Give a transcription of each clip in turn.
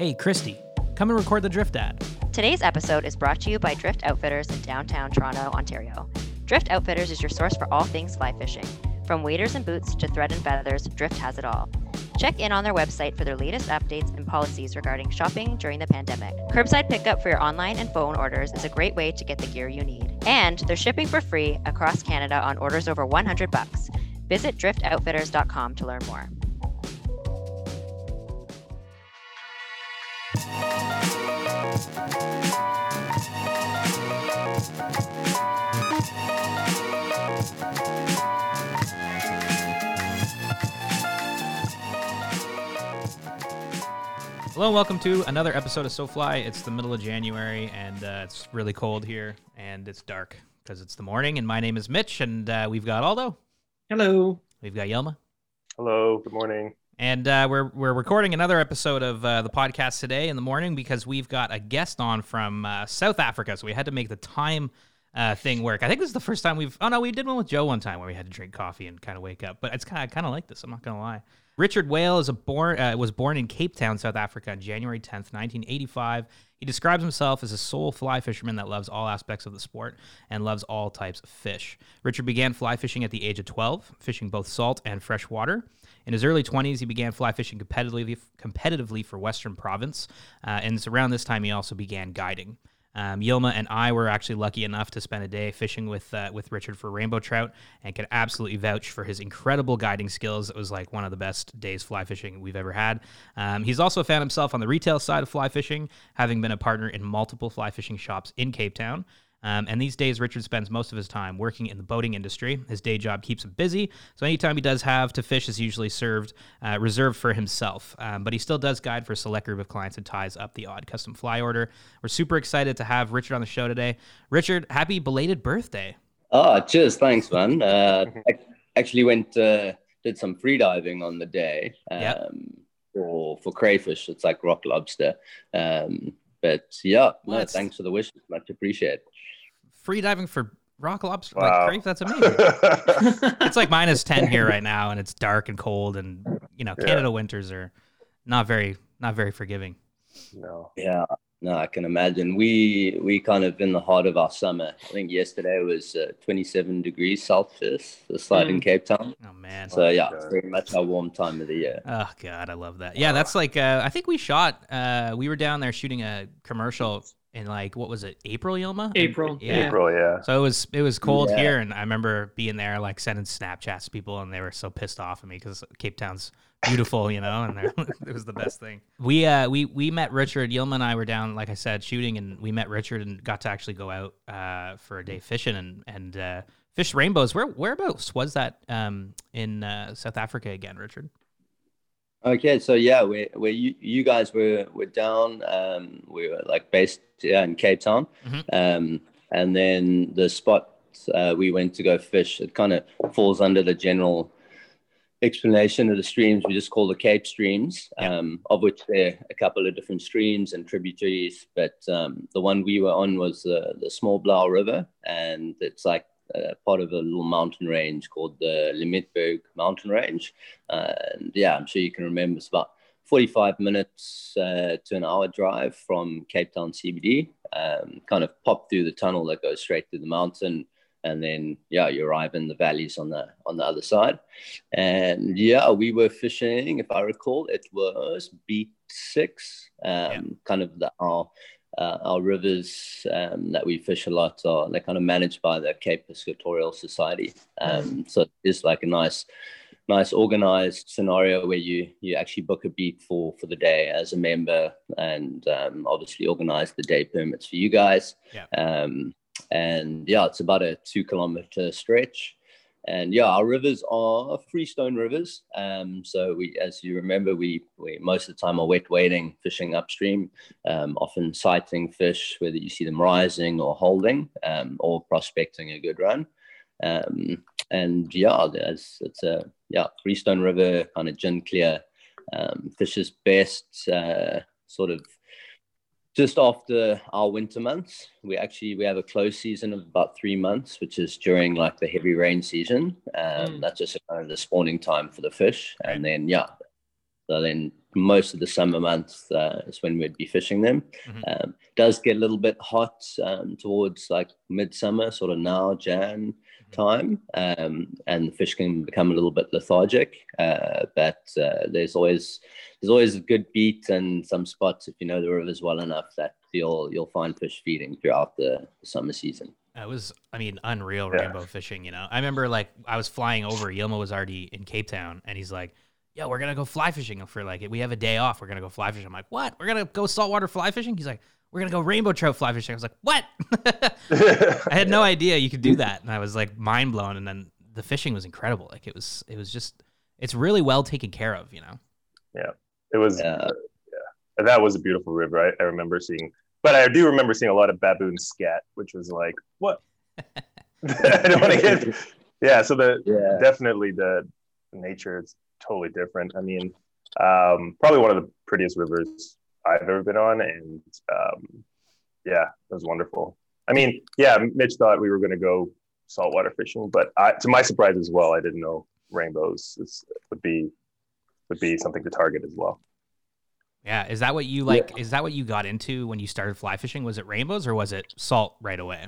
Hey, Christy, come and record the Drift ad. Today's episode is brought to you by Drift Outfitters in downtown Toronto, Ontario. Drift Outfitters is your source for all things fly fishing. From waders and boots to thread and feathers, Drift has it all. Check in on their website for their latest updates and policies regarding shopping during the pandemic. Curbside pickup for your online and phone orders is a great way to get the gear you need. And they're shipping for free across Canada on orders over 100 bucks. Visit driftoutfitters.com to learn more. Hello, and welcome to another episode of SoFly. It's the middle of January, and uh, it's really cold here, and it's dark because it's the morning. And my name is Mitch, and uh, we've got Aldo, Hello. we've got Yilma, Hello, good morning. And uh, we're we're recording another episode of uh, the podcast today in the morning because we've got a guest on from uh, South Africa, so we had to make the time. Uh, thing work. I think this is the first time we've. Oh no, we did one with Joe one time where we had to drink coffee and kind of wake up. But it's kind of kind of like this. I'm not gonna lie. Richard Whale is a born uh, was born in Cape Town, South Africa, on January 10th, 1985. He describes himself as a sole fly fisherman that loves all aspects of the sport and loves all types of fish. Richard began fly fishing at the age of 12, fishing both salt and fresh water. In his early 20s, he began fly fishing competitively, competitively for Western Province, uh, and it's around this time he also began guiding. Um, Yilma and I were actually lucky enough to spend a day fishing with uh, with Richard for rainbow trout, and can absolutely vouch for his incredible guiding skills. It was like one of the best days fly fishing we've ever had. Um, he's also found himself on the retail side of fly fishing, having been a partner in multiple fly fishing shops in Cape Town. Um, and these days, Richard spends most of his time working in the boating industry. His day job keeps him busy, so anytime he does have to fish is usually served uh, reserved for himself. Um, but he still does guide for a select group of clients and ties up the odd custom fly order. We're super excited to have Richard on the show today. Richard, happy belated birthday! Oh, cheers. Thanks, man. Uh, ac- actually went, uh, did some free diving on the day um, Yeah. for, for crayfish. It's like rock lobster. Um, but yeah, no, thanks for the wishes. Much appreciated. Free diving for rock lobster, Wow. like crayfish. That's amazing. it's like minus ten here right now, and it's dark and cold, and you know Yeah. Canada winters are not very not very forgiving. no. Yeah, no, I can imagine. We we kind of in the heart of our summer. I think yesterday was uh, 27 degrees Celsius, the site in Cape Town. Oh man. So yeah, God. very much our warm time of the year. Oh god, I love that. Yeah, that's like uh, I think we shot. Uh, we were down there shooting a commercial in like what was it, April, Yilma? April, Yeah. April, yeah. So it was it was cold Yeah. here, and I remember being there like sending Snapchats to people, and they were so pissed off at me because Cape Town's beautiful, you know, and it was the best thing. We uh we we met Richard Yilma and I were down, like I said, shooting, and we met Richard and got to actually go out uh for a day fishing and and uh, fish rainbows. Where whereabouts was that um in uh, South Africa again, Richard? Okay, so yeah, where where you, you guys were were down, um, we were like based yeah, in Cape Town, Mhm. um, and then the spot uh, we went to go fish, it kind of falls under the general explanation of the streams we just call the Cape streams, Yeah. um, of which there are a couple of different streams and tributaries, but um, the one we were on was the the Smalblaar River, and it's like uh, part of a little mountain range called the Limietberg Mountain Range. Uh, and yeah, I'm sure you can remember it's about 45 minutes uh, to an hour drive from Cape Town CBD. Um, kind of pop through the tunnel that goes straight to the mountain, and then yeah, you arrive in the valleys on the on the other side. And yeah, we were fishing. If I recall, it was beat six. Um, Yeah. Kind of the our uh, our rivers um, that we fish a lot are they're kind of managed by the Cape Piscatorial Society. Um, so it's like a nice, nice organized scenario where you you actually book a beat for for the day as a member, and um, obviously organize the day permits for you guys. Yeah. Um, and yeah, it's about a two kilometer stretch. And yeah, our rivers are freestone rivers. Um, so we, as you remember, we, we most of the time are wet wading, fishing upstream, um, often sighting fish, whether you see them rising or holding, um, or prospecting a good run. Um, and yeah, there's, it's a yeah freestone river kind of gin clear. Um, fishes best uh, sort of just after our winter months. We actually we have a close season of about three months, which is during like the heavy rain season. Um, Mm. That's just kind of the spawning time for the fish, and then yeah, so then most of the summer months uh, is when we'd be fishing them. Mhm. Um, does get a little bit hot um, towards like midsummer, sort of now Jan time, um, and the fish can become a little bit lethargic. Uh, but uh, there's always there's always a good beat and some spots if you know the rivers well enough that you'll you'll find fish feeding throughout the, the summer season. It was, I mean, unreal Yeah. rainbow fishing. You know, I remember like I was flying over. Yilma was already in Cape Town, and he's like, "Yo, we're gonna go fly fishing for like we have a day off. We're gonna go fly fishing." I'm like, "What? We're gonna go saltwater fly fishing?" He's like, "We're gonna go rainbow trout fly fishing." I was like, "What?" I had no idea you could do that, and I was like mind blown. And then the fishing was incredible. Like it was, it was just, it's really well taken care of. You know. Yeah, it was Yeah. And that was a beautiful river. I, I remember seeing, but I do remember seeing a lot of baboon scat, which was like, what? I don't want to get. Yeah, so the Yeah. definitely the nature is totally different. I mean, um, probably one of the prettiest rivers I've ever been on, and um, yeah, it was wonderful. I mean, yeah, Mitch thought we were going to go saltwater fishing, but I, to my surprise as well, I didn't know rainbows is, would be would be something to target as well. Yeah. Is that what you like? Is that what you got into when you started fly fishing? Was it rainbows or was it salt right away?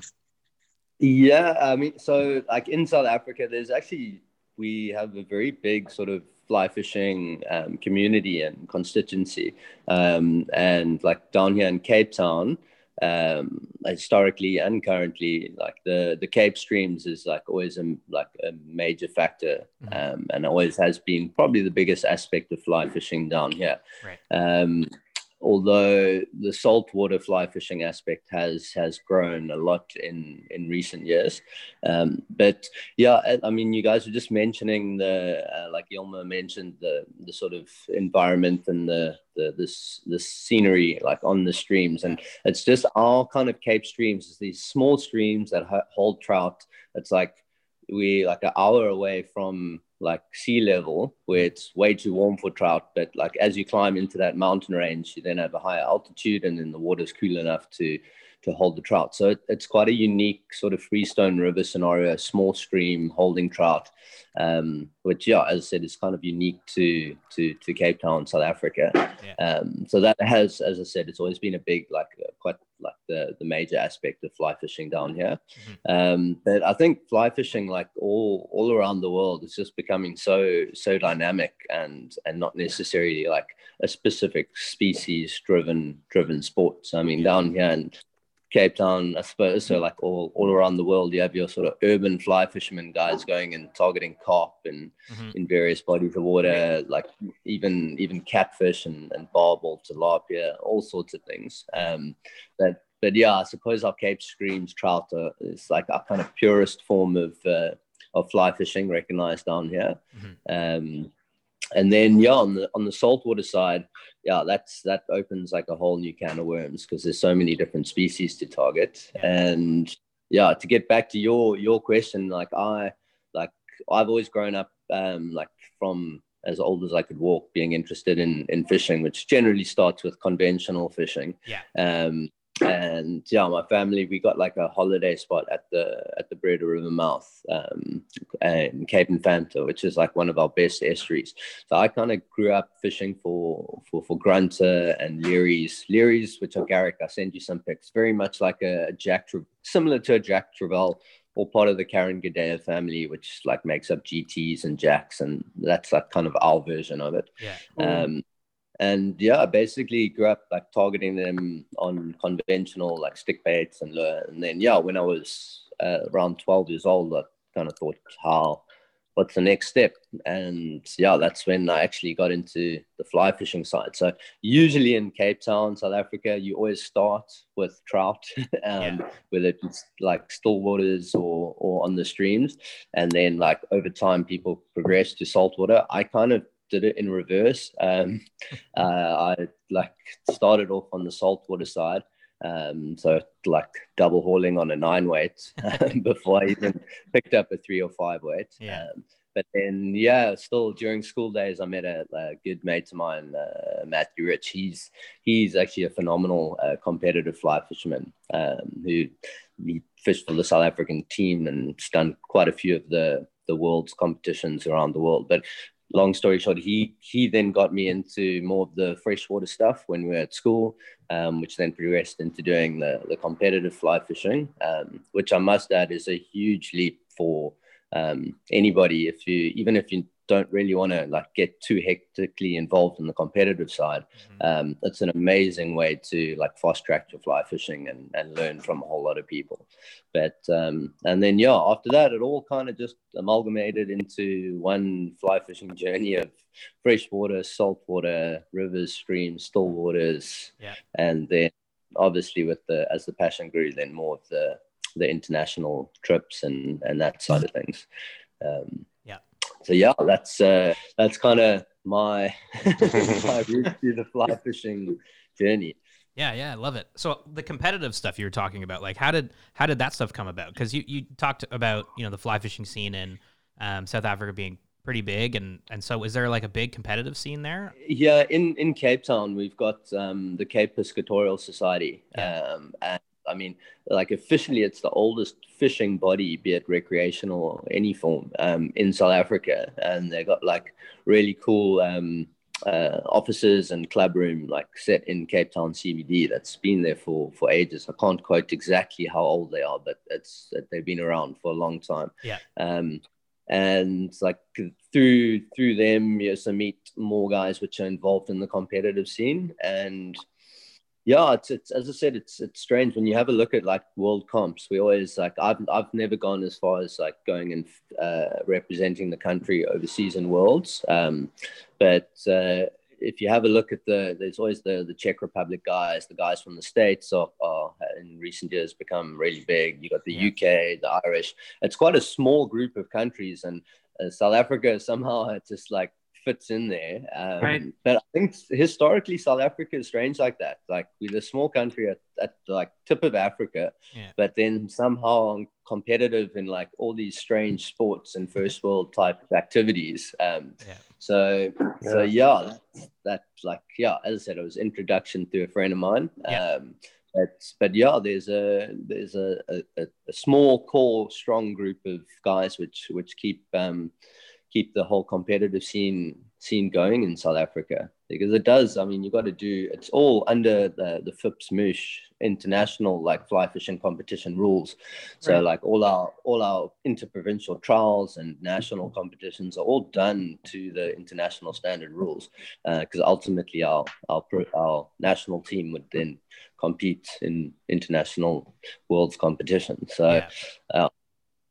Yeah, I mean, so like in South Africa, there's actually we have a very big sort of fly fishing um, community and constituency, um, and like down here in Cape Town, um, historically and currently, like the the Cape streams is like always a like a major factor, Mhm. um, and always has been probably the biggest aspect of fly fishing down here. Right. Although the saltwater fly fishing aspect has has grown a lot in in recent years. Um, but yeah I, mean you guys were just mentioning the uh, like Yilma mentioned the the sort of environment and the the this the scenery like on the streams. And it's just our kind of cape streams is these small streams that hold trout. It's like we like an hour away from like sea level where it's way too warm for trout but like as you climb into that mountain range you then have a higher altitude and then the water's cool enough to to hold the trout. So it, it's quite a unique sort of freestone river scenario small stream holding trout um, which yeah as i said is kind of unique to to to cape town south africa. Yeah. um, so that has as i said it's always been a big like uh, quite like the the major aspect of fly fishing down here. Um, but I think fly fishing, like all all around the world, is just becoming so so dynamic and and not necessarily like a specific species driven driven sport. So I mean, down here in Cape Town, I suppose, so like all all around the world, you have your sort of urban fly fishermen guys going and targeting carp and Mhm. in various bodies of water, like even even catfish and, and barbel, tilapia, all sorts of things. Um, but but yeah, I suppose our Cape Streams trout are, is like our kind of purest form of uh, of fly fishing, recognized down here. Mhm. Um, and then yeah, on the on the saltwater side, yeah, that's that opens like a whole new can of worms because there's so many different species to target. And yeah, to get back to your your question, like I like I've always grown up um, like from as old as I could walk, being interested in in fishing, which generally starts with conventional fishing. Yeah. Um, and yeah, my family we got like a holiday spot at the at the Breede River mouth um, in Cape Infanta, which is like one of our best estuaries. So I kind of grew up fishing for for for grunter and learys, learys, which are Garrick. I send you some pics. Very much like a Jack, similar to a Jack Travell, or part of the Carangidae family, which like makes up GTS and Jacks, and that's like kind of our version of it. Yeah. Um, and yeah, basically grew up like targeting them on conventional like stick baits and lure. And then yeah, when I was uh, around 12 years old, I kind of thought, how, what's the next step? And yeah, that's when I actually got into the fly fishing side. So usually in Cape Town, South Africa, you always start with trout, um, whether it's like still waters or or on the streams, and then like over time people progress to saltwater. I kind of did it in reverse. Um, uh, I like started off on the saltwater side. Um, so like double hauling on a nine weight before I even picked up a three or five weight. Yeah. Um, but then, yeah, still during school days, I met a, a good mate of mine, uh, Matthew Rich. He's he's actually a phenomenal uh, competitive fly fisherman um, who he fished for the South African team and done quite a few of the the world's competitions around the world. But long story short, he he then got me into more of the freshwater stuff when we were at school, um, which then progressed into doing the the competitive fly fishing, um, which I must add is a huge leap for um, anybody. If you even if you don't really want to like get too hectically involved in the competitive side, mm-hmm. um, it's an amazing way to like fast track your fly fishing and, and learn from a whole lot of people. But um, and then yeah, after that, it all kind of just amalgamated into one fly fishing journey of freshwater, saltwater, rivers, streams, still waters, yeah. and then obviously with the as the passion grew, then more of the the international trips and and that side of things. Um, so yeah, that's uh, that's kind of my my route through the fly fishing journey. Yeah, yeah, I love it. So the competitive stuff you were talking about, like how did how did that stuff come about? Because you you talked about you know the fly fishing scene in um, South Africa being pretty big, and and so is there like a big competitive scene there? Yeah, in in Cape Town we've got um, the Cape Piscatorial Society, yeah. um, and I mean, like officially, it's the oldest fishing body, be it recreational or any form, um, in South Africa, and they've got like really cool um, uh, offices and club room like set in Cape Town CBD. That's been there for for ages. I can't quote exactly how old they are, but it's they've been around for a long time. Yeah. Um, and like through through them, you also meet more guys which are involved in the competitive scene and yeah, it's, it's as I said, it's it's strange when you have a look at like world comps. We always like I've I've never gone as far as like going and uh, representing the country overseas in worlds, um, but uh, if you have a look at the, there's always the the Czech Republic guys, the guys from the states are, are in recent years become really big. You got the yeah. UK, the Irish. It's quite a small group of countries, and uh, South Africa somehow it's just like fits in there. Um, right. But I think historically, South Africa is strange like that. Like we're a small country at, at the like tip of Africa, yeah. but then somehow competitive in like all these strange sports and first world type activities. Um, yeah. So, yeah. so yeah, that's, that's like yeah. As I said, it was introduction to a friend of mine. Yeah. Um, but, but yeah, there's a there's a, a, a small core strong group of guys which which keep um, keep the whole competitive scene scene going in South Africa because it does. I mean, you got to do it's all under the the FIPS-Mouche international like fly fishing competition rules. So right. like all our all our interprovincial trials and national competitions are all done to the international standard rules because uh, ultimately our our our national team would then compete in international worlds competition. So. Yeah. Uh,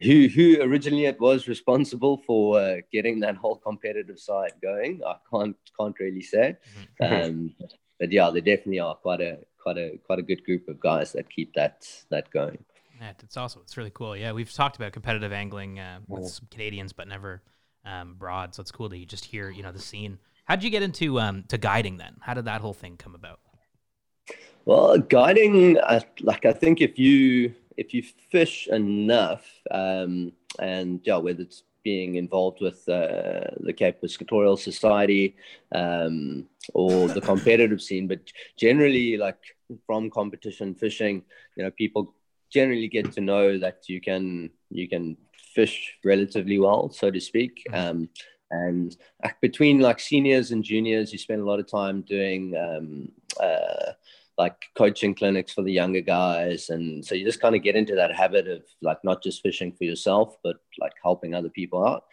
who who originally it was responsible for uh, getting that whole competitive side going. I can't can't really say, mm-hmm. um, but yeah, they definitely are quite a quite a quite a good group of guys that keep that that going. Yeah, it's also it's really cool. Yeah, we've talked about competitive angling uh, with some Canadians, but never um, broad. So it's cool that you just hear you know the scene. How did you get into um, to guiding then? How did that whole thing come about? Well, guiding, uh, like I think if you if you fish enough, um, and yeah, whether it's being involved with uh, the Cape Piscatorial Society um, or the competitive scene, but generally, like from competition fishing, you know, people generally get to know that you can you can fish relatively well, so to speak. Mm-hmm. Um, and between like seniors and juniors, you spend a lot of time doing um, uh, like coaching clinics for the younger guys. And so you just kind of get into that habit of like not just fishing for yourself but like helping other people out.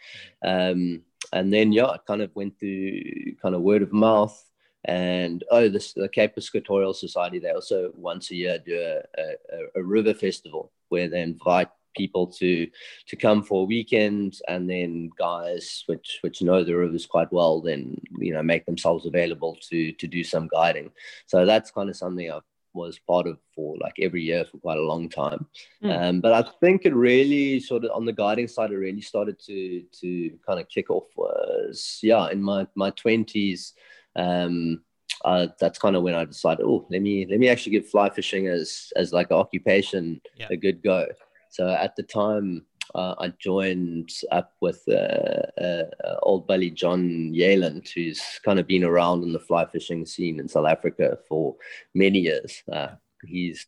Um, and then yeah it kind of went through kind of word of mouth. And oh this the cape piscatorial society they also once a year do a, a, a river festival where they invite people to to come for a weekend and then guys which which know the rivers quite well then you know make themselves available to to do some guiding so that's kind of something i was part of for like every year for quite a long time mm. um, but i think it really sort of on the guiding side it really started to to kind of kick off was yeah in my my 20s um uh, that's kind of when I decided, oh, let me let me actually give fly fishing as as like an occupation yeah. a good go. So at the time, uh, I joined up with uh, uh, old buddy John Yalen, who's kind of been around in the fly fishing scene in South Africa for many years. Uh, he's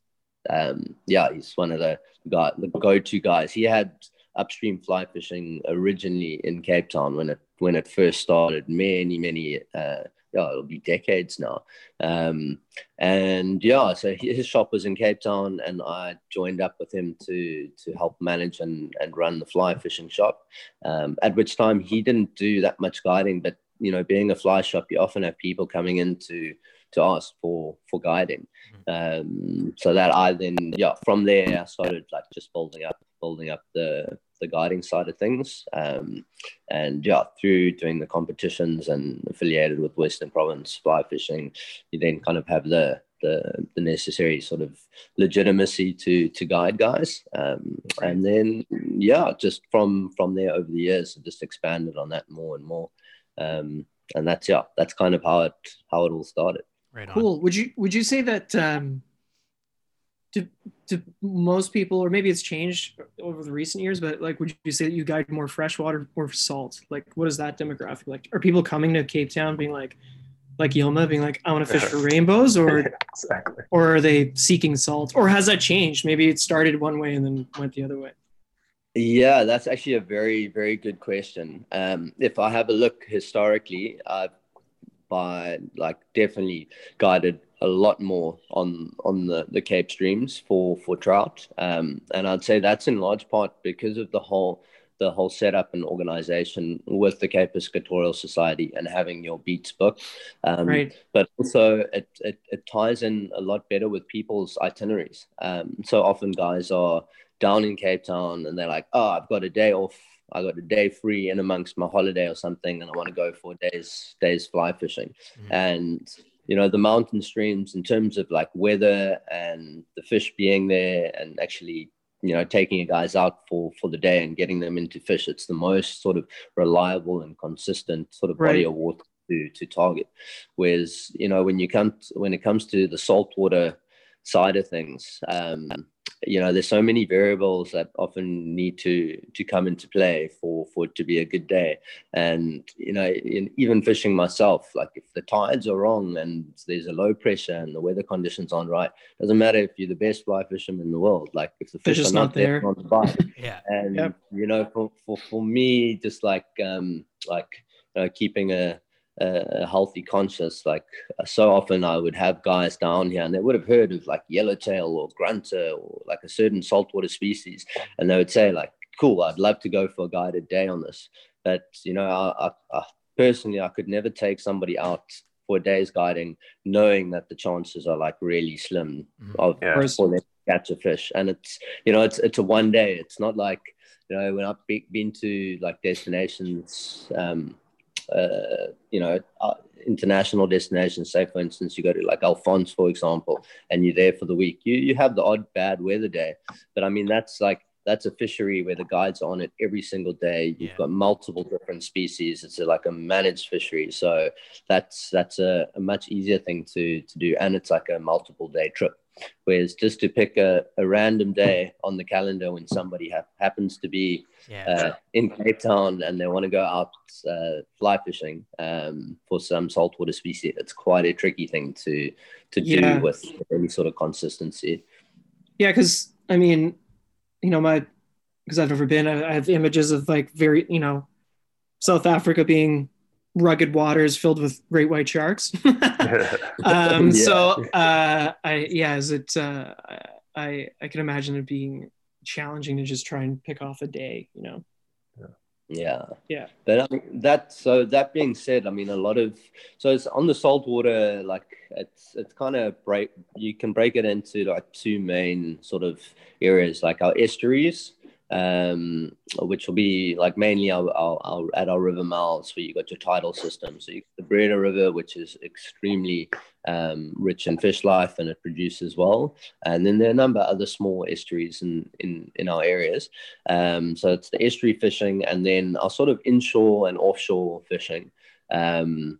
um, yeah, he's one of the guy, the go-to guys. He had upstream fly fishing originally in Cape Town when it when it first started many many uh, yeah it'll be decades now. Um, and yeah so his shop was in Cape Town and I joined up with him to to help manage and and run the fly fishing shop. Um, at which time he didn't do that much guiding but you know being a fly shop you often have people coming in to to ask for for guiding. Mm-hmm. um, so that I then yeah from there I started like just building up building up the the guiding side of things. Um, and yeah, through doing the competitions and affiliated with Western Province fly fishing, you then kind of have the the, the necessary sort of legitimacy to to guide guys. Um, and then yeah, just from from there over the years, I just expanded on that more and more. Um, and that's yeah, that's kind of how it how it all started. Right cool. Would you would you say that um, do, do most people, or maybe it's changed over the recent years, but like, would you say that you guide more freshwater or salt? Like, what is that demographic like? Are people coming to Cape Town being like, like Yilma being like, I want to fish for rainbows, or exactly. or are they seeking salt, or has that changed? Maybe it started one way and then went the other way. Yeah, that's actually a very very good question. Um, if I have a look historically, I've by like definitely guided a lot more on on the, the Cape streams for for trout, um, and I'd say that's in large part because of the whole the whole setup and organization with the Cape Piscatorial Society and having your beats book. Um, right. But also, it, it, it, ties in a lot better with people's itineraries. Um, so often, guys are down in Cape Town and they're like, oh, I've got a day off. I got a day free in amongst my holiday or something, and I want to go for days days fly fishing. Mm-hmm. And you know the mountain streams in terms of like weather and the fish being there and actually you know taking your guys out for for the day and getting them into fish it's the most sort of reliable and consistent sort of right. body of water to to target whereas you know when you come to, when it comes to the saltwater side of things um you know there's so many variables that often need to to come into play for for it to be a good day. And you know in, even fishing myself like if the tides are wrong and there's a low pressure and the weather conditions aren't right doesn't matter if you're the best fly fisherman in the world like if the fish, fish are not, there, there on the bite yeah. And yep. you know for, for for me just like um like you know, keeping a a healthy conscience. Like so often, I would have guys down here, and they would have heard of like yellowtail or grunter or like a certain saltwater species, and they would say like, "Cool, I'd love to go for a guided day on this." But you know, I, I, I personally, I could never take somebody out for a day's guiding, knowing that the chances are like really slim mm-hmm. of yeah. for them to catch a fish. And it's you know, it's it's a one day. It's not like you know when I've been to like destinations. Um, uh, you know, uh, international destinations. Say, for instance, you go to like Alphonse, for example, and you're there for the week. You you have the odd bad weather day, but I mean that's like that's a fishery where the guides are on it every single day. You've yeah. got multiple different species. It's like a managed fishery, so that's that's a, a, much easier thing to to do, and it's like a multiple day trip. Whereas just to pick a, a random day on the calendar when somebody ha- happens to be yeah. uh, in Cape Town and they want to go out uh, fly fishing um, for some saltwater species, it's quite a tricky thing to to do yeah. with any sort of consistency. Yeah, because I mean, you know, my because I've never been, I have images of like very, you know, South Africa being rugged waters filled with great white sharks. um, yeah. So, uh, I yeah, is it? Uh, I I can imagine it being challenging to just try and pick off a day, you know. Yeah. Yeah. But I mean, that so that being said, I mean a lot of so it's on the saltwater like it's it's kind of break you can break it into like two main sort of areas like our estuaries um, which will be like mainly our, our, our, at our river mouths where you got your tidal system. So you the Breede River, which is extremely um, rich in fish life and it produces well. And then there are a number of other small estuaries in, in, in our areas. Um, so it's the estuary fishing and then our sort of inshore and offshore fishing. Um,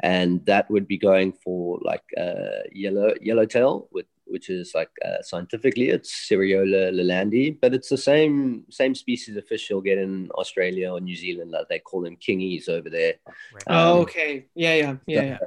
and that would be going for like uh, yellow yellowtail with which is like uh, scientifically it's Seriola lalandi, but it's the same same species of fish you'll get in Australia or New Zealand. That they call them kingies over there. Right. Oh, okay. Yeah, yeah, yeah, so, yeah.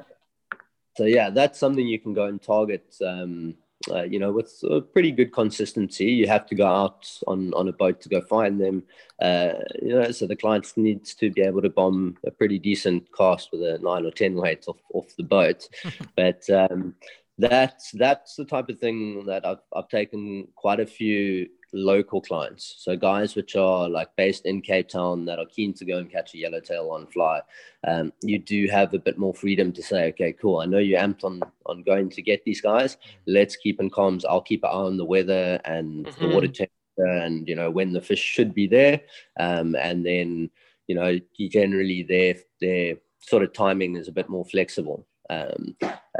So yeah, that's something you can go and target. Um, uh, you know, with a pretty good consistency. You have to go out on, on a boat to go find them. Uh, you know, so the client needs to be able to bomb a pretty decent cast with a nine or ten weight off, off the boat. but um, that's that's the type of thing that I've, I've taken quite a few local clients. So guys which are like based in Cape Town that are keen to go and catch a yellowtail on fly. Um, you do have a bit more freedom to say, okay, cool. I know you're amped on on going to get these guys. Let's keep in comms. I'll keep an eye on the weather and mm-hmm. the water temperature and you know when the fish should be there. Um, and then you know generally their their sort of timing is a bit more flexible. Um,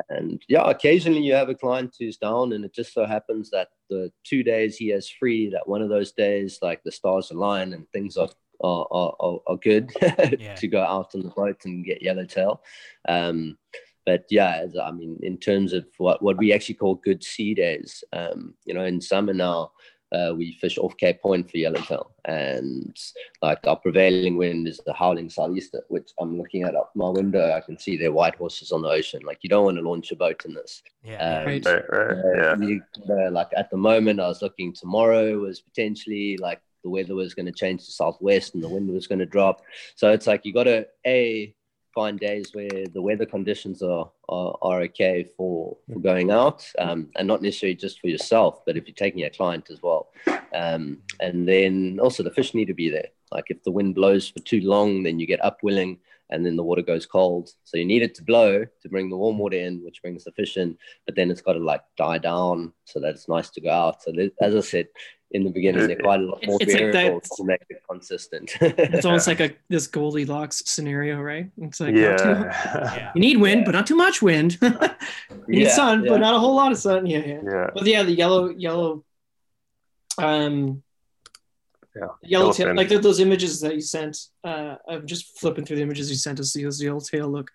and yeah, occasionally you have a client who's down, and it just so happens that the two days he has free, that one of those days, like the stars align and things are are, are, are good yeah. to go out on the boat and get yellowtail. Um, but yeah, I mean, in terms of what, what we actually call good sea days, um, you know, in summer now, uh, we fish off Cape Point for yellowtail, and like our prevailing wind is the howling southeaster, which I'm looking at up my window. I can see their white horses on the ocean. Like you don't want to launch a boat in this. Yeah, um, right. right, right. yeah. You, uh, like at the moment, I was looking. Tomorrow was potentially like the weather was going to change to southwest and the wind was going to drop. So it's like you got to a find days where the weather conditions are are, are okay for, for going out um, and not necessarily just for yourself but if you're taking a client as well. Um, and then also the fish need to be there. Like if the wind blows for too long then you get upwelling and then the water goes cold. So you need it to blow to bring the warm water in which brings the fish in but then it's got to like die down so that it's nice to go out. So as i said in the beginning. They're quite a lot more it's variables like to make it consistent. it's almost like a this Goldilocks scenario, right? It's like yeah. Too, you need wind, yeah. but not too much wind. you need yeah, sun, but not a whole lot of sun. Yeah, yeah. yeah. But yeah, the yellow, yellow, um, yeah, yellow tail, like those images that you sent. Uh, I'm just flipping through the images you sent us. Those yellow tail look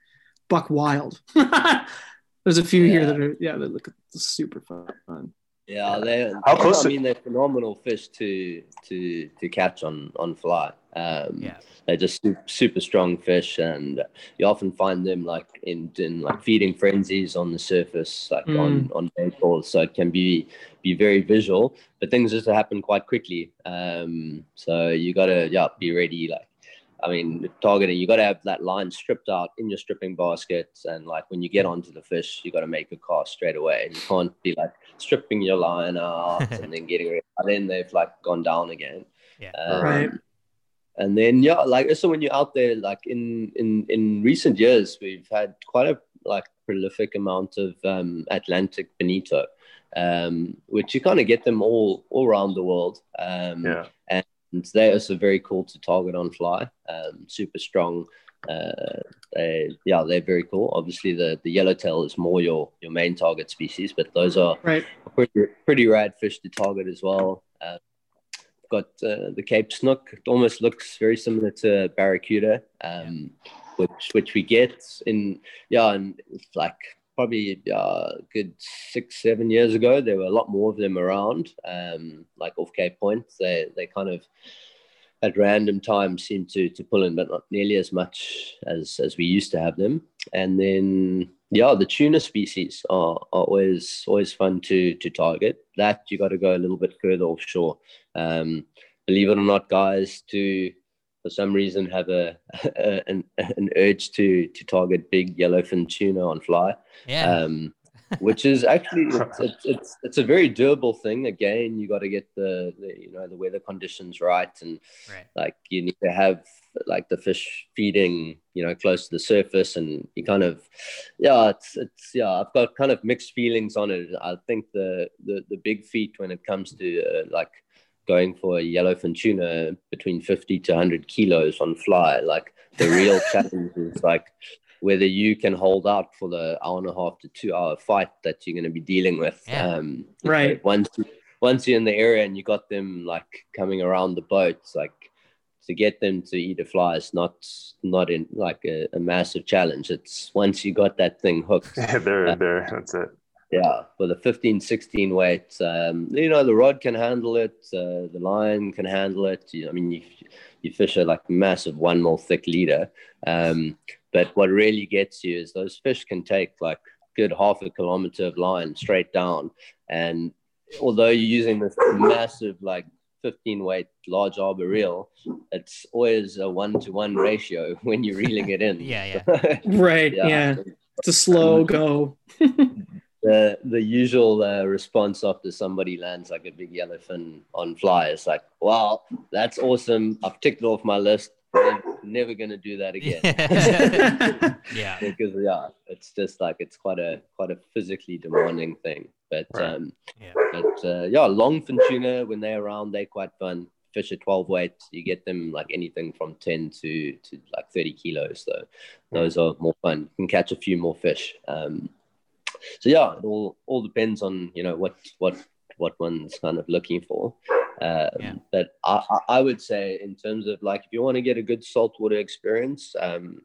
buck wild. There's a few here that are yeah, they look super fun. Yeah, they. How close? I mean, they're phenomenal fish to to to catch on on fly. Um, yeah, they're just super, super strong fish, and you often find them like in in like feeding frenzies on the surface, like mm. on on bait balls. So it can be be very visual, but things just happen quite quickly. Um, so you gotta yeah be ready like I mean, targeting, you got to have that line stripped out in your stripping basket. And like when you get onto the fish, you got to make a cast straight away. You can't be like stripping your line out and then getting rid. And then they've like gone down again. Yeah. Um, right. And then yeah, like so when you're out there, like in in in recent years, we've had quite a like prolific amount of um, Atlantic bonito, um, which you kind of get them all all around the world. Um, yeah. And and they are also very cool to target on fly. Um, super strong. Uh, they, yeah, they're very cool. Obviously, the the yellowtail is more your your main target species, but those are right. pretty, pretty rad fish to target as well. Uh, got uh, the Cape snook. It almost looks very similar to barracuda, um, which which we get in yeah, and like probably uh, good six, seven years ago, there were a lot more of them around, um, like off Cape Point. They they kind of at random times seem to to pull in, but not nearly as much as as we used to have them. And then yeah, the tuna species are, are always always fun to to target. That you got to go a little bit further offshore. Um, believe it or not, guys, to for some reason have a, a an, an urge to to target big yellowfin tuna on fly. Yeah. Um, which is actually it's, it's, it's, it's, a very doable thing. Again, you got to get the, the, you know the weather conditions right, and right. like you need to have like the fish feeding you know close to the surface, and you kind of yeah it's it's yeah I've got kind of mixed feelings on it. I think the the the big feat when it comes to uh, like going for a yellowfin tuna between 50 to 100 kilos on fly. Like the real challenge is like whether you can hold out for the hour and a half to two hour fight that you're going to be dealing with. Yeah. Um, right. Once, once you're in the area and you got them like coming around the boats, like to get them to eat a fly is not not in like a, a massive challenge. It's once you got that thing hooked. Yeah, there, uh, there. That's it yeah with a 15 16 weight um, you know the rod can handle it uh, the line can handle it you, i mean you, you fish a like massive one mil thick leader um, but what really gets you is those fish can take like good half a kilometer of line straight down. And although you're using this massive, like 15 weight large arbor reel, it's always a one to one ratio when you're reeling it in. yeah, yeah. Right. Yeah. Yeah. It's a slow go. the the usual uh, response after somebody lands like a big yellowfin on fly is like, "Wow, that's awesome! I've ticked it off my list. I'm never gonna do that again." yeah. because yeah, it's just like it's quite a quite a physically demanding thing. But Right. um, Yeah. but uh, yeah, longfin tuna when they're around, they're quite fun. Fish at 12 weight, you get them like anything from 10 to to like 30 kilos. Though those are more fun. You can catch a few more fish. Um, so yeah, it all all depends on you know what what what one's kind of looking for. Um, Yeah. But I, I I would say in terms of like if you want to get a good saltwater experience, um,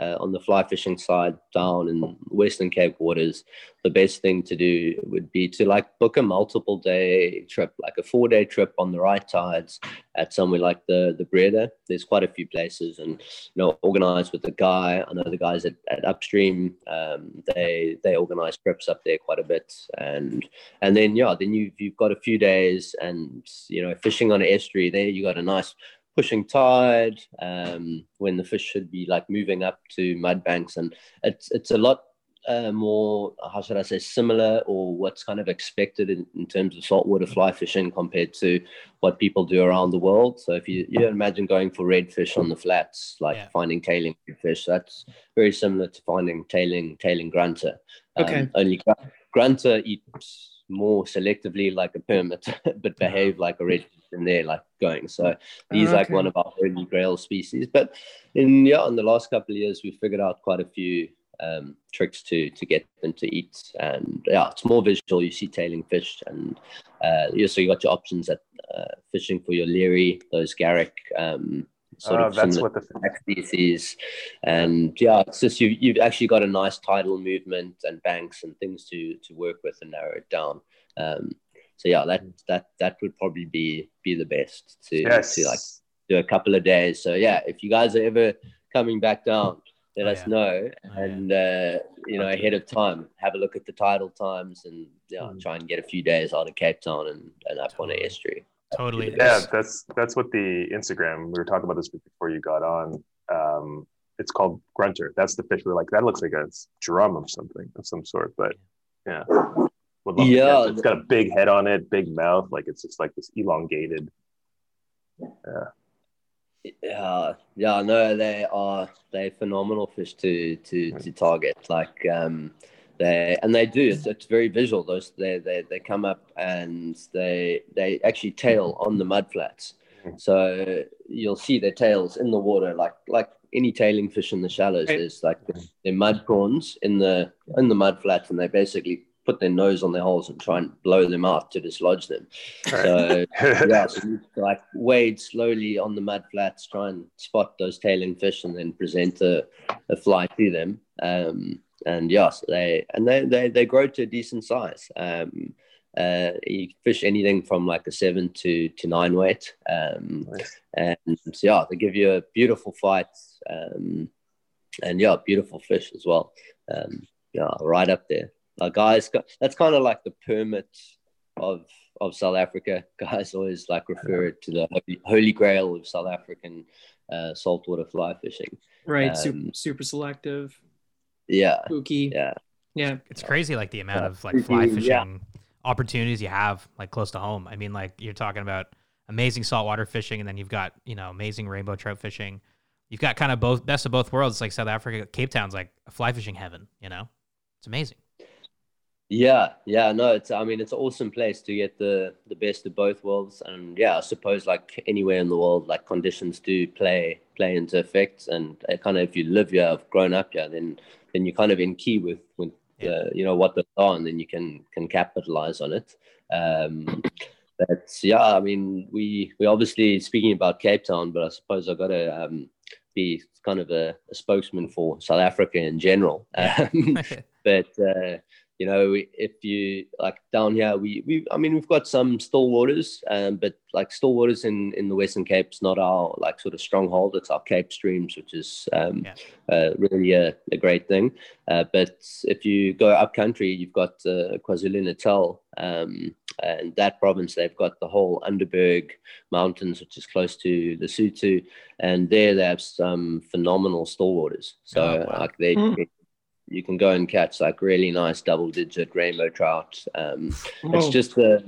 uh, on the fly fishing side down in Western Cape waters, the best thing to do would be to like book a multiple day trip, like a four day trip on the right tides at somewhere like the the Breede. There's quite a few places, and you know, organized with the guy. I know the guys at, at Upstream. Um, they they organize trips up there quite a bit, and and then yeah, then you you've got a few days, and you know, fishing on an estuary. There you got a nice pushing tide um, when the fish should be like moving up to mud banks and it's it's a lot uh, more how should I say similar or what's kind of expected in, in terms of saltwater fly fishing compared to what people do around the world. So if you, you imagine going for redfish on the flats, like Yeah. finding tailing fish that's very similar to finding tailing tailing grunter. Um, Okay. Only gr- grunter eats more selectively like a permit, but behave like a red and they're like going. So he's like Okay. one of our holy grail species. But in yeah, in the last couple of years, we figured out quite a few um, tricks to to get them to eat. And yeah, it's more visual. You see tailing fish, and uh, you so you got your options at uh, fishing for your leary, those garrick. Um, sort Uh, of that's what the back species and yeah it's just you, you've actually got a nice tidal movement and banks and things to to work with and narrow it down um so yeah that that that would probably be be the best to yes. to like do a couple of days so yeah if you guys are ever coming back down let Oh, us yeah. know Oh, yeah. and uh you know ahead of time have a look at the tidal times and yeah Mm. try and get a few days out of cape town and, and up on an estuary Totally. yeah, There's- that's that's what the Instagram. We were talking about this before you got on. Um, it's called grunter. That's the fish. We're like that looks like a drum of something of some sort. But yeah, Would love Yeah. it. it's got a big head on it, big mouth. Like it's just like this elongated. Yeah. Yeah, yeah, no, they are they phenomenal fish to to to target. Like um, they and they do. It's, it's very visual. Those they they they come up and they they actually tail on the mud flats. Mhm. So you'll see their tails in the water, like like any tailing fish in the shallows. There's like they're mud prawns in the in the mud flats, and they basically put their nose on their holes and try and blow them out to dislodge them. So yeah, so you like wade slowly on the mud flats, try and spot those tailing fish, and then present a, a fly to them. Um, and yeah, so they and they, they they grow to a decent size. Um, uh, you fish anything from like a seven to to nine weight. Um, Nice. and yeah, they give you a beautiful fight. Um, and yeah, beautiful fish as well. Um, yeah, right up there. Like guys, that's kind of like the permit of of South Africa. Guys always like refer it to the holy, holy grail of South African uh, saltwater fly fishing. Right. super, Um, super selective, Yeah, spooky. yeah, Yeah. it's crazy like the amount Yeah. of like fly fishing yeah. opportunities you have like close to home. I mean, like you're talking about amazing saltwater fishing, and then you've got you know amazing rainbow trout fishing. You've got kind of both best of both worlds. It's like South Africa, Cape Town's like a fly fishing heaven. You know, it's amazing. Yeah, yeah. No, it's I mean it's an awesome place to get the the best of both worlds, and yeah, I suppose like anywhere in the world, like conditions do play play into effect, and uh, kind of if you live here, have grown up here, then then you're kind of in key with with Yeah. uh, you know what they're on, then you can can capitalize on it. Um, but yeah, I mean, we we obviously speaking about Cape Town, but I suppose I've got to um, be kind of a, a spokesman for South Africa in general. Um, but uh, you know, if you like down here, we we I mean we've got some still waters, um, but like still waters in in the Western Cape's not our like sort of stronghold. It's our Cape streams, which is um, Yeah. uh, really a, a great thing. Uh, but if you go up country, you've got uh, KwaZulu Natal, um, and that province they've got the whole Underberg Mountains, which is close to Lesotho, and there they have some phenomenal still waters. So Oh, wow. like they. Mm. You can go and catch like really nice double-digit rainbow trout. Um, it's just the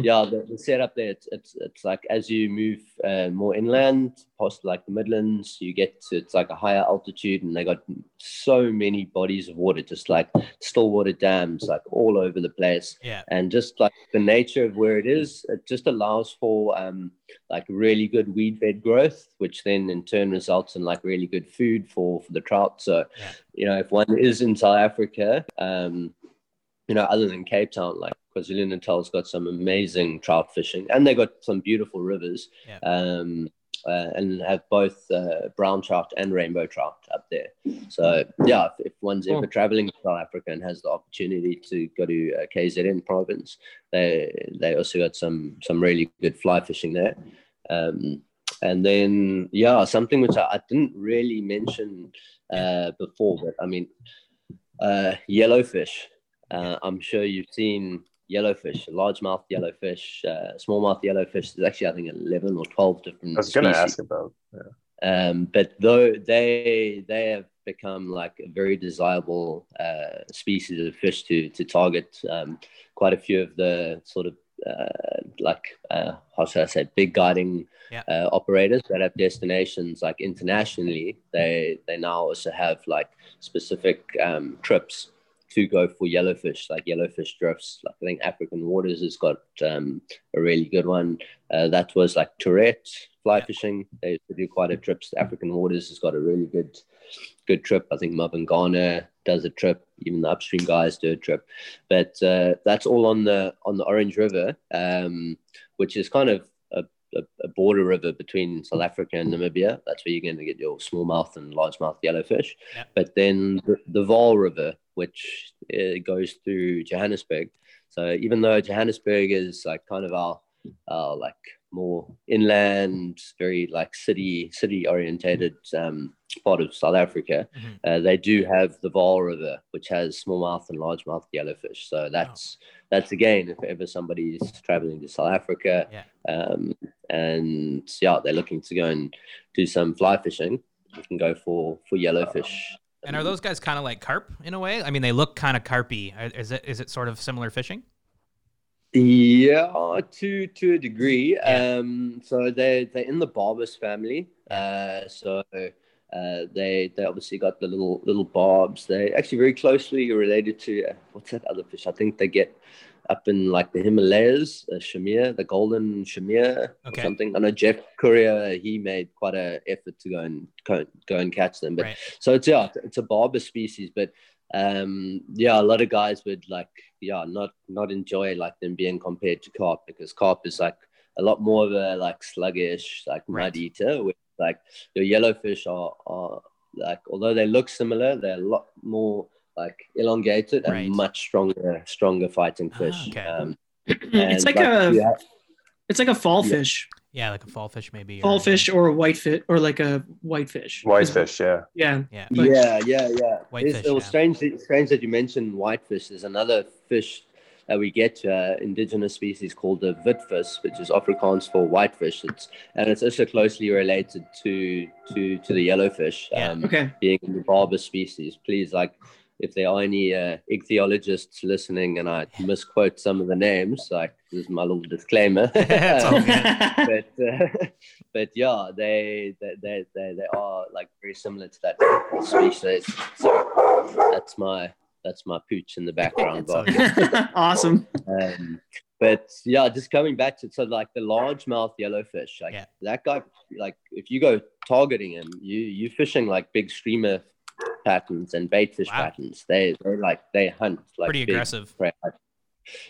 yeah the, the setup there. It's, it's it's like as you move uh, more inland, past like the Midlands, you get to it's like a higher altitude, and they got so many bodies of water, just like still water dams, like all over the place Yeah. and just like the nature of where it is, it just allows for um, like really good weed bed growth, which then in turn results in like really good food for for the trout. So, Yeah. you know, if one is in South Africa, um, you know, other than Cape Town, like KwaZulu Natal's got some amazing trout fishing, and they got some beautiful rivers. Yeah. Um, uh, and have both uh, brown trout and rainbow trout up there. So yeah, if, if one's ever traveling to South Africa and has the opportunity to go to uh, KZN province, they they also got some some really good fly fishing there. Um, and then yeah, something which I, I didn't really mention uh, before, but I mean, uh, yellowfish. Uh, I'm sure you've seen yellowfish, largemouth yellowfish, uh, smallmouth yellowfish. There's actually I think 11 or 12 different. I was going to species. ask about. Yeah. Um, but though they they have become like a very desirable uh, species of fish to to target. Um, quite a few of the sort of uh, like uh, how should I say big guiding Yeah. uh, operators that have destinations like internationally. They they now also have like specific um, trips to go for yellowfish, like yellowfish drifts. Like I think African Waters has got um, a really good one. Uh, that was like Tourette fly fishing. They, do quite a trip. African Waters has got a really good good trip. I think Marvin Garner does a trip. Even the upstream guys do a trip. But uh, that's all on the on the Orange River, um, which is kind of a, a, a border river between South Africa and Namibia. That's where you're going to get your smallmouth and largemouth yellowfish. Yeah. But then the, the Vaal River, which uh, goes through Johannesburg. So even though Johannesburg is like kind of our, our like more inland, very like city city orientated um, part of South Africa, Mhm. uh, they do have the Vaal River, which has smallmouth and largemouth yellowfish. So that's that's again, if ever somebody's traveling to South Africa, Yeah. um, and yeah, they're looking to go and do some fly fishing, you can go for for yellowfish. And are those guys kind of like carp in a way? I mean, they look kind of carpy. Is it is it sort of similar fishing? Yeah, to to a degree. Yeah. Um, so they they're in the barbus family. Uh, so uh, they they obviously got the little little barbs. They actually very closely related to uh, what's that other fish? I think they get up in like the Himalayas, uh, mahseer, the golden mahseer Okay. or something. I know Jeff Currier. He made quite a effort to go and go, go and catch them, but Right. so it's yeah, it's a barber species, but um, yeah, a lot of guys would like yeah not not enjoy like them being compared to carp because carp is like a lot more of a like sluggish like Right. mud eater. With like your yellowfish are are like although they look similar, they're a lot more like elongated and Right. much stronger stronger fighting Ah, fish. okay. Um, it's and, like a yeah, it's like a fall Yeah. fish, Yeah, like a fall fish maybe. or- fall fish or a white fit or like a white fish. Whitefish, yeah. Yeah. Yeah. Like- yeah, yeah, yeah. Whitefish, It's- it was yeah. strange, that- strange that you mentioned whitefish. There's another fish that we get, uh, indigenous species called the witvis, which is Afrikaans for whitefish. It's and it's also closely related to to to the yellowfish, Yeah. um, Okay. being the barber species. Please, like, if there are any uh, ichthyologists listening and I misquote some of the names, like this is my little disclaimer. It's all good. but uh, but yeah, they they, they they they are like very similar to that species. So that's my that's my pooch in the background. Awesome. um, but yeah, just coming back to so like the largemouth yellowfish, like Yeah. that guy, like if you go targeting him, you you fishing like big streamer patterns and baitfish Wow. patterns. They they like they hunt like Pretty big aggressive. prey.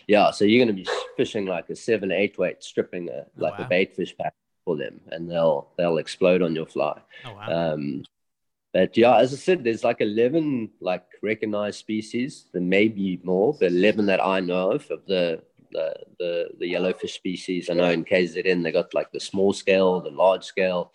Yeah, so you're gonna be fishing like a seven eight weight, stripping a like wow. a baitfish pattern for them, and they'll they'll explode on your fly. Oh wow. Um, but yeah, as I said, there's like 11 like recognized species. There may be more, but 11 that I know of of the the the, the yellowfish species. I know in KZN they got like the small scale, the large scale,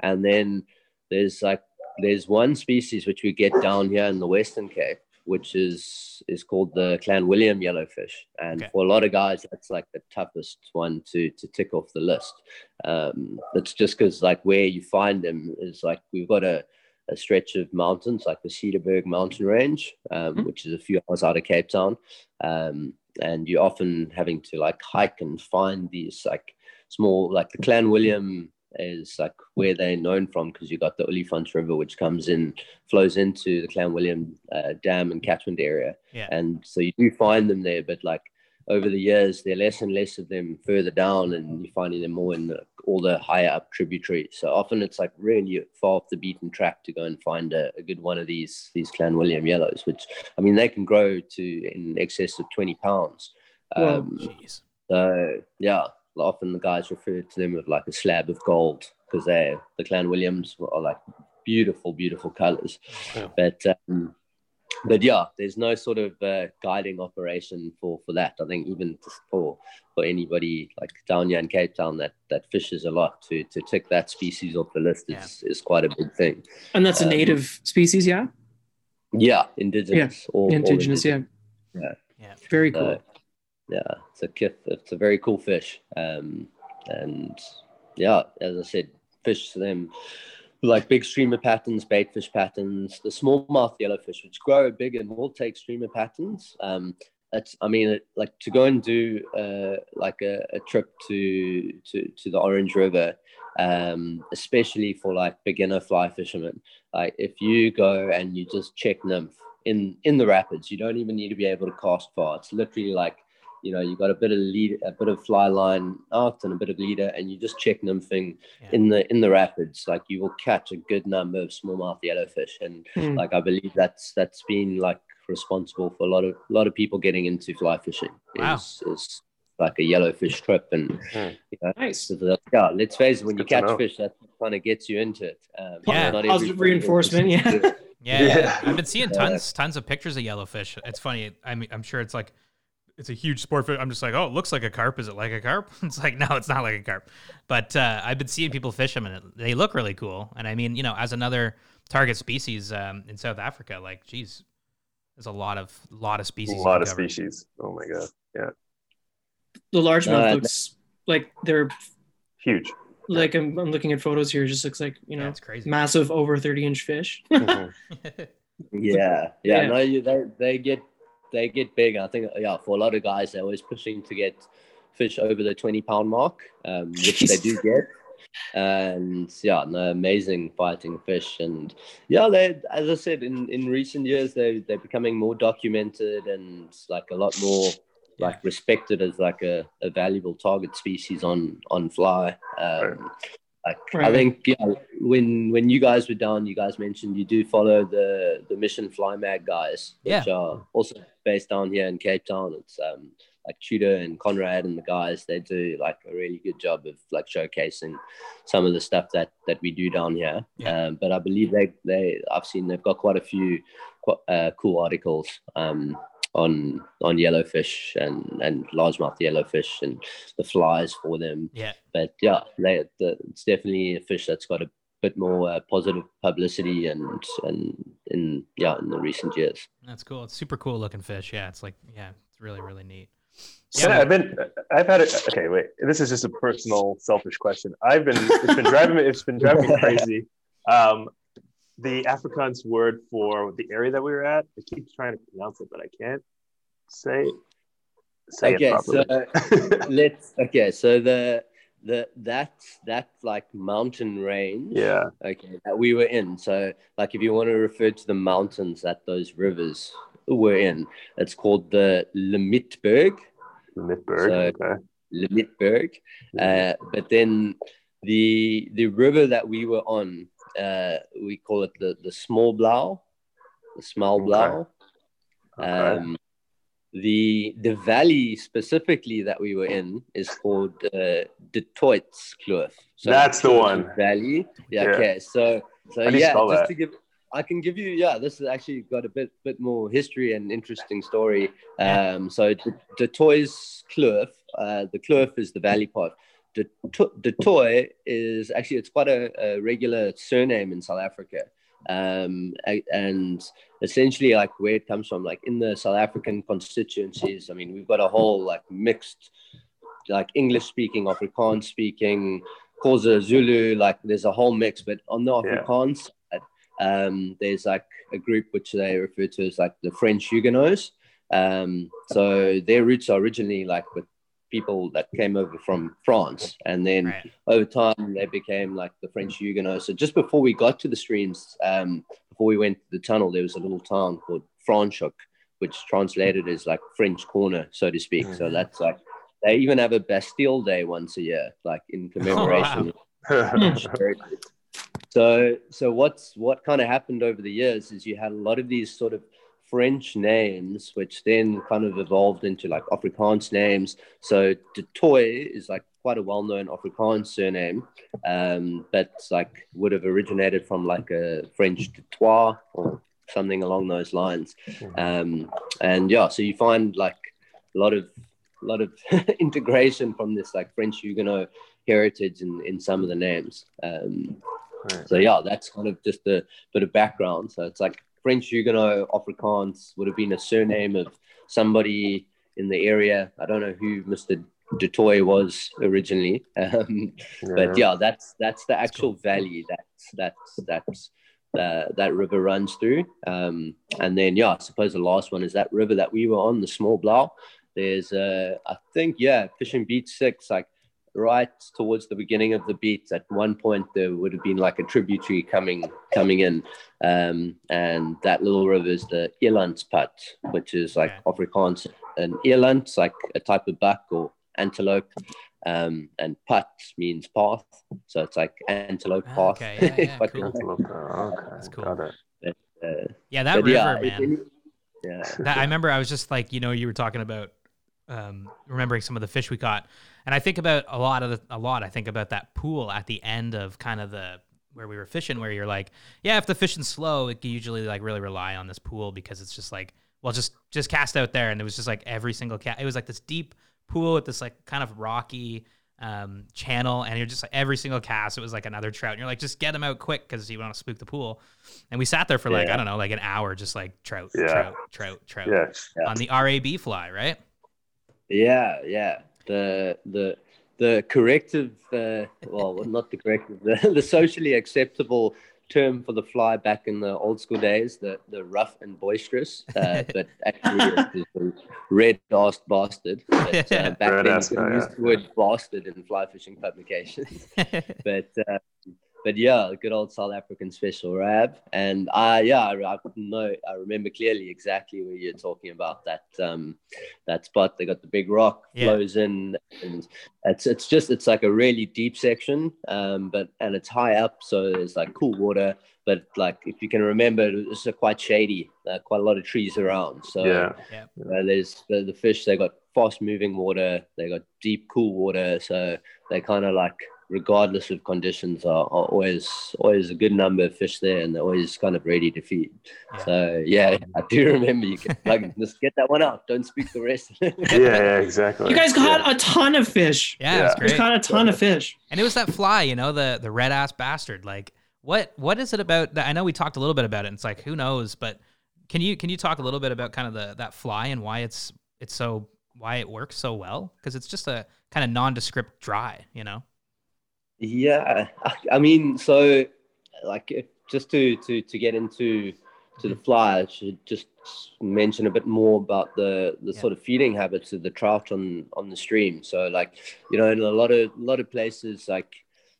and then there's like there's one species which we get down here in the Western Cape, which is is called the Clanwilliam yellowfish, and Okay. for a lot of guys, that's like the toughest one to to tick off the list. Um, that's just because like where you find them is like we've got a a stretch of mountains like the Cederberg mountain range, um, Mhm. which is a few hours out of Cape Town. Um, and you're often having to like hike and find these like small, like the Clanwilliam is like where they're known from because you got the Olifants River, which comes in, flows into the Clanwilliam uh, Dam and catchment area. Yeah. And so you do find them there, but like over the years, there are less and less of them further down, and you're finding them more in the, all the higher up tributaries. So often it's like really far off the beaten track to go and find a, a good one of these these Clanwilliam yellows, which I mean they can grow to in excess of 20 pounds. Um, Jeez. so yeah, often the guys refer to them with like a slab of gold because they the Clanwilliams are like beautiful, beautiful colors. Yeah. But um, but yeah, there's no sort of uh, guiding operation for for that. I think even for for anybody like down here in Cape Town that that fishes a lot to to tick that species off the list is is quite a big thing. And that's a Um, native species, yeah? Yeah, indigenous. all- all Indigenous, yeah. Yeah. Yeah. Very cool. So, yeah, it's a it's a very cool fish. Um, and yeah, as I said, fish them like big streamer patterns, baitfish patterns, the smallmouth yellowfish, which grow big and will take streamer patterns. Um, it's, I mean, it, like to go and do uh, like a, a trip to, to to the Orange River, um, especially for like beginner fly fishermen. Like if you go and you just check nymph in in the rapids, you don't even need to be able to cast far. It's literally like you know you've got a bit of lead, a bit of fly line out and a bit of leader, and you just check nymphing Yeah. in the in the rapids. Like you will catch a good number of smallmouth yellowfish, and Hmm. like I believe that's that's been like responsible for a lot of a lot of people getting into fly fishing. Wow. Is, is like a yellowfish trip, and Hmm. you know, Nice. so the- yeah, let's face it, when you catch fish, that kind of gets you into it. Um, Yeah. not Positive reinforcement, yeah. Yeah, Yeah. I've been seeing Yeah. tons, tons of pictures of yellowfish. It's funny. I mean, I'm sure it's like, it's a huge sport. Fish. I'm just like, oh, it looks like a carp. Is it like a carp? It's like, no, it's not like a carp. But uh, I've been seeing people fish them, and it, they look really cool. And I mean, you know, as another target species um, in South Africa, like, geez, there's a lot of lot of species. you lot of cover. species. Oh my god. Yeah. The largemouth Uh, looks like they're Huge. like I'm, I'm looking at photos here. It just looks like you Yeah, know it's crazy. massive over 30 inch fish. Mhm. Yeah, yeah, Yeah. no, you, they they get they get big. I think yeah, for a lot of guys, they're always pushing to get fish over the twenty pound mark, um, which they do get. And yeah, no, amazing fighting fish, and yeah, they as I said in in recent years, they they're becoming more documented and like a lot more like respected as like a, a valuable target species on on fly. Um, like I think yeah, when when you guys were down, you guys mentioned you do follow the the Mission Fly Mag guys, which Yeah. are also based down here in Cape Town. It's um like Tudor and Conrad and the guys. They do like a really good job of like showcasing some of the stuff that that we do down here. Yeah. Um, but I believe they they I've seen they've got quite a few quite, uh, cool articles um on on yellowfish and and largemouth yellowfish and the flies for them yeah, but yeah, they, the, it's definitely a fish that's got a bit more uh, positive publicity and and in yeah in the recent years. that's cool. It's super cool looking fish. Yeah, it's like, yeah, it's really, really neat. So Yeah, I've been, I've had it. Okay, wait. This is just a personal, selfish question. I've been, it's been driving me, it's been driving me crazy. Um, the Afrikaans word for the area that we were at, I keep trying to pronounce it, but I can't say say Okay, it so let's okay. So the the that that like mountain range. yeah, Okay, that we were in. So like if you want to refer to the mountains that those rivers were in, it's called the Limietberg. Limietberg. So- okay. Limietberg. Uh, but then the the river that we were on, uh, we call it the the Smalblaar, the Smalblaar. Okay. Um, the the valley specifically that we were in is called uh, Du Toits Kloof. That's the one. Valley. Yeah, Yeah. Okay. So so How do you yeah, just that? to give I can give you, yeah, this has actually got a bit bit more history and interesting story. Um, so the, the Toits Kloof, uh, the Kloof is the valley part. The, the Toit is actually, it's quite a, a regular surname in South Africa. Um, and essentially like where it comes from, like in the South African constituencies, I mean, we've got a whole like mixed, like English speaking, Afrikaans speaking, Xhosa, Zulu, like there's a whole mix, but on the Afrikaans um, there's like a group which they refer to as like the French Huguenots. Um, so their roots are originally like with people that came over from France, and then right. over time they became like the French Huguenots. So just before we got to the streams, um, before we went to the tunnel, there was a little town called Franschhoek, which translated as like French corner, so to speak. Mm-hmm. So that's like they even have a Bastille Day once a year, like in commemoration. Oh, wow. So, so what's what kind of happened over the years is you had a lot of these sort of French names, which then kind of evolved into like Afrikaans names. So Du Toit is like quite a well-known Afrikaans surname, um, but like would have originated from like a French Du Toit or something along those lines. Mm-hmm. Um, and yeah, so you find like a lot of a lot of integration from this like French Huguenot heritage in, in some of the names. Um, Right. So yeah, that's kind of just a bit of background. So it's like French Huguenot Afrikaans would have been a surname of somebody in the area. I don't know who Mr. Du Toit was originally, um, yeah. but yeah, that's that's the actual cool. valley that's that's that's uh, that river runs through. Um, and then yeah, I suppose the last one is that river that we were on, the Smalblaar. There's uh, I think yeah, Fishing Beach Six, like right towards the beginning of the beat, at one point there would have been like a tributary coming coming in, um, and that little river is the Elandspad, which is like yeah. Afrikaans. And eland, like a type of buck or antelope, um, and pad means path, so it's like antelope ah, path. Okay, yeah, yeah, cool. Antelope, oh, okay. That's cool. Got it. But, uh, yeah, that river, yeah, man. It, yeah, that, I remember. I was just like, you know, you were talking about um, remembering some of the fish we caught, and I think about a lot of the, a lot. I think about that pool at the end of kind of the where we were fishing, where you're like, yeah, if the fishing's slow, it can usually like really rely on this pool because it's just like, well, just just cast out there, and it was just like every single cat. It was like this deep pool with this like kind of rocky um, channel, and you're just like every single cast, it was like another trout. And you're like, just get them out quick because you want to spook the pool. And we sat there for like yeah. I don't know, like an hour, just like trout, yeah. trout, trout, trout, yeah. on the RAB fly, right? Yeah, yeah. The the the corrective, uh, well, not the corrective, the, the socially acceptable term for the fly back in the old school days, the, the rough and boisterous, uh, but actually the red-assed bastard. But, uh, back red then you use the word bastard in fly fishing publications. but uh, but yeah, good old South African special rab. And I, yeah, I, I know, I remember clearly exactly where you're talking about that, um, that spot. They got the big rock yeah. flows in, and it's it's just it's like a really deep section, um, but and it's high up, so there's like cool water. But like if you can remember, it's quite shady, uh, quite a lot of trees around. So yeah, yeah. Uh, there's the, the fish. They got fast moving water. They got deep, cool water. So they kind of like regardless of conditions, are, are, always always a good number of fish there, and they're always kind of ready to feed. Yeah. So yeah, I do remember you can like just get that one out. Don't speak the rest. yeah, yeah, exactly. You guys caught yeah. a ton of fish. Yeah, yeah. it was. You caught a ton of fish, and it was that fly, you know, the the red ass bastard. Like, what what is it about? That I know we talked a little bit about it. And it's like who knows, but can you can you talk a little bit about kind of the that fly and why it's it's so why it works so well? Because it's just a kind of nondescript dry, you know. Yeah, I mean, so like just to to to get into to the fly, I should just mention a bit more about the the yeah. sort of feeding habits of the trout on on the stream. So like you know, in a lot of a lot of places like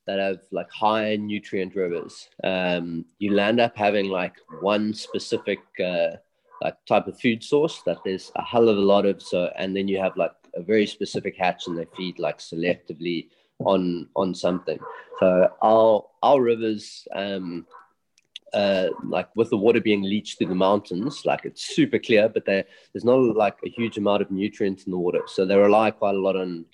that have like high nutrient rivers, um, you'll end up having like one specific uh, like type of food source that there's a hell of a lot of. So and then you have like a very specific hatch, and they feed like selectively on on something. So our our rivers, um, uh, like with the water being leached through the mountains, like it's super clear, but there there's not like a huge amount of nutrients in the water, so they rely quite a lot on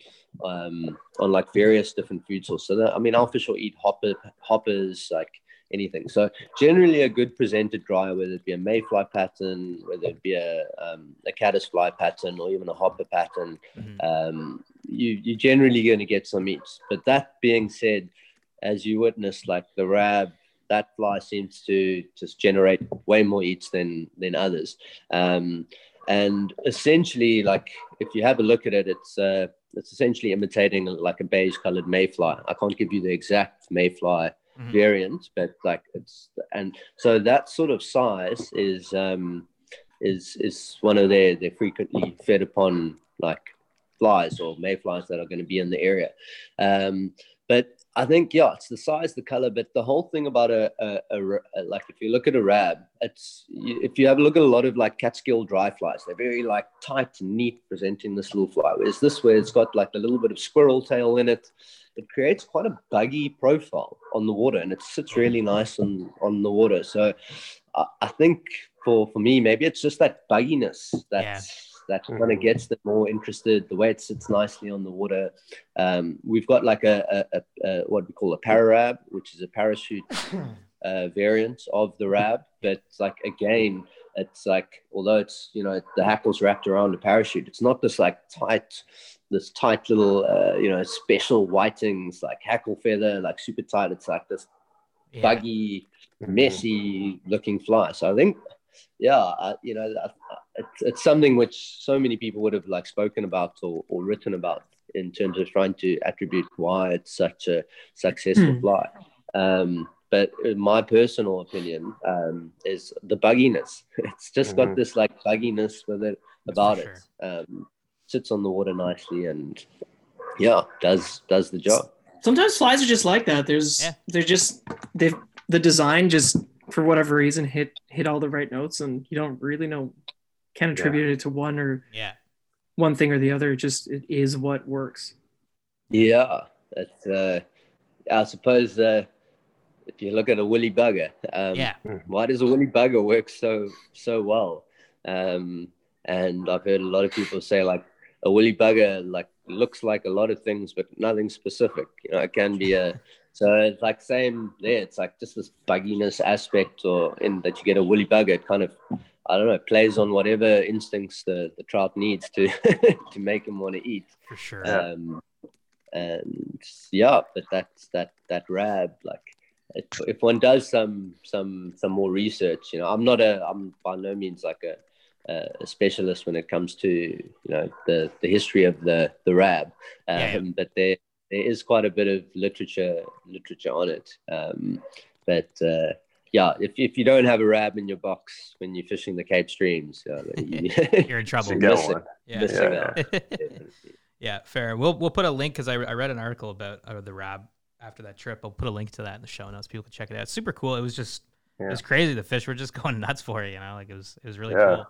um, on like various different food sources. So that, I mean, our fish will eat hopper, hoppers, like anything. So generally, a good presented dry, whether it be a mayfly pattern, whether it be a um, a caddisfly pattern, or even a hopper pattern, Mhm. um, you you're generally going to get some eats. But that being said, as you witnessed, like the rab, that fly seems to just generate way more eats than than others. Um, and essentially, like if you have a look at it, it's uh, it's essentially imitating like a beige colored mayfly. I can't give you the exact mayfly Mhm. variant, but like it's and so that sort of size is um, is is one of their they're frequently fed upon like flies or mayflies that are going to be in the area. Um, but I think yeah, it's the size, the color, but the whole thing about a, a, a, a like if you look at a rab, it's if you have a look at a lot of like Catskill dry flies, they're very like tight and neat presenting this little fly. Whereas this where it's got like a little bit of squirrel tail in it, it creates quite a buggy profile on the water, and it sits really nice on on the water. So I, I think for for me, maybe it's just that bugginess that's that kind of gets them more interested. The way it sits nicely on the water. Um, we've got like a, a, a, what we call a pararab, which is a parachute uh, variant of the rab. But like again, it's like although it's you know the hackles wrapped around a parachute, it's not this like tight, this tight little uh, you know special whitings like hackle feather, like super tight. It's like this Yeah. buggy, messy looking fly. So I think, yeah, I, you know, I, it's, it's something which so many people would have like spoken about or, or written about in terms of trying to attribute why it's such a successful Hmm. fly. Um, but my personal opinion um, is the bugginess. It's just got Mhm. this like bugginess with it about for it. Um, sits on the water nicely and yeah, does does the job. Sometimes flies are just like that. There's Yeah. they're just they've the design just for whatever reason hit hit all the right notes and you don't really know can attribute it to one or Yeah. one thing or the other. It just it is what works. Yeah, it's. Uh, I suppose uh, if you look at a woolly bugger, um, Yeah. why does a woolly bugger work so so well? Um, and I've heard a lot of people say like a woolly bugger like looks like a lot of things, but nothing specific. You know, it can be a. So it's like same there. It's like just this bugginess aspect, or in that you get a woolly bugger. It kind of, I don't know, plays on whatever instincts the, the trout needs to to make him want to eat. For sure. Um, and yeah, but that's that that rab like if, if one does some some some more research, you know, I'm not a I'm by no means like a a specialist when it comes to you know the the history of the the rab, um, Yeah, yeah. but there there is quite a bit of literature literature on it. Um, but uh, yeah, if if you don't have a rab in your box when you're fishing the Cape streams, uh, you, You're in trouble. Should get Listen. one. Yeah. missing Yeah. Yeah, fair. We'll we'll put a link because I, I read an article about uh, the Rab after that trip. I'll put a link to that in the show notes. People can check it out. It's super cool. It was just it was crazy. The fish were just going nuts for it. You know, like it was it was really Yeah. cool.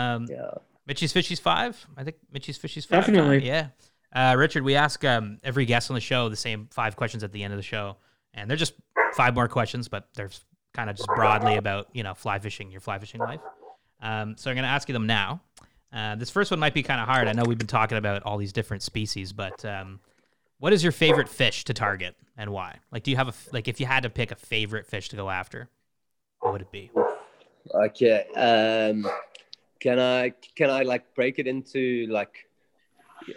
Um, Yeah. Mitchie's Fishies five. I think Mitchie's Fishies five. Definitely. Yeah. Uh, Richard, we ask um, every guest on the show the same five questions at the end of the show, and they're just five more questions, but they're kind of just broadly about you know fly fishing, your fly fishing life. Um, so I'm going to ask you them now. Uh, this first one might be kind of hard. I know we've been talking about all these different species, but um, what is your favorite fish to target and why? Like, do you have a like if you had to pick a favorite fish to go after, what would it be? Okay. Um, can I can I like break it into like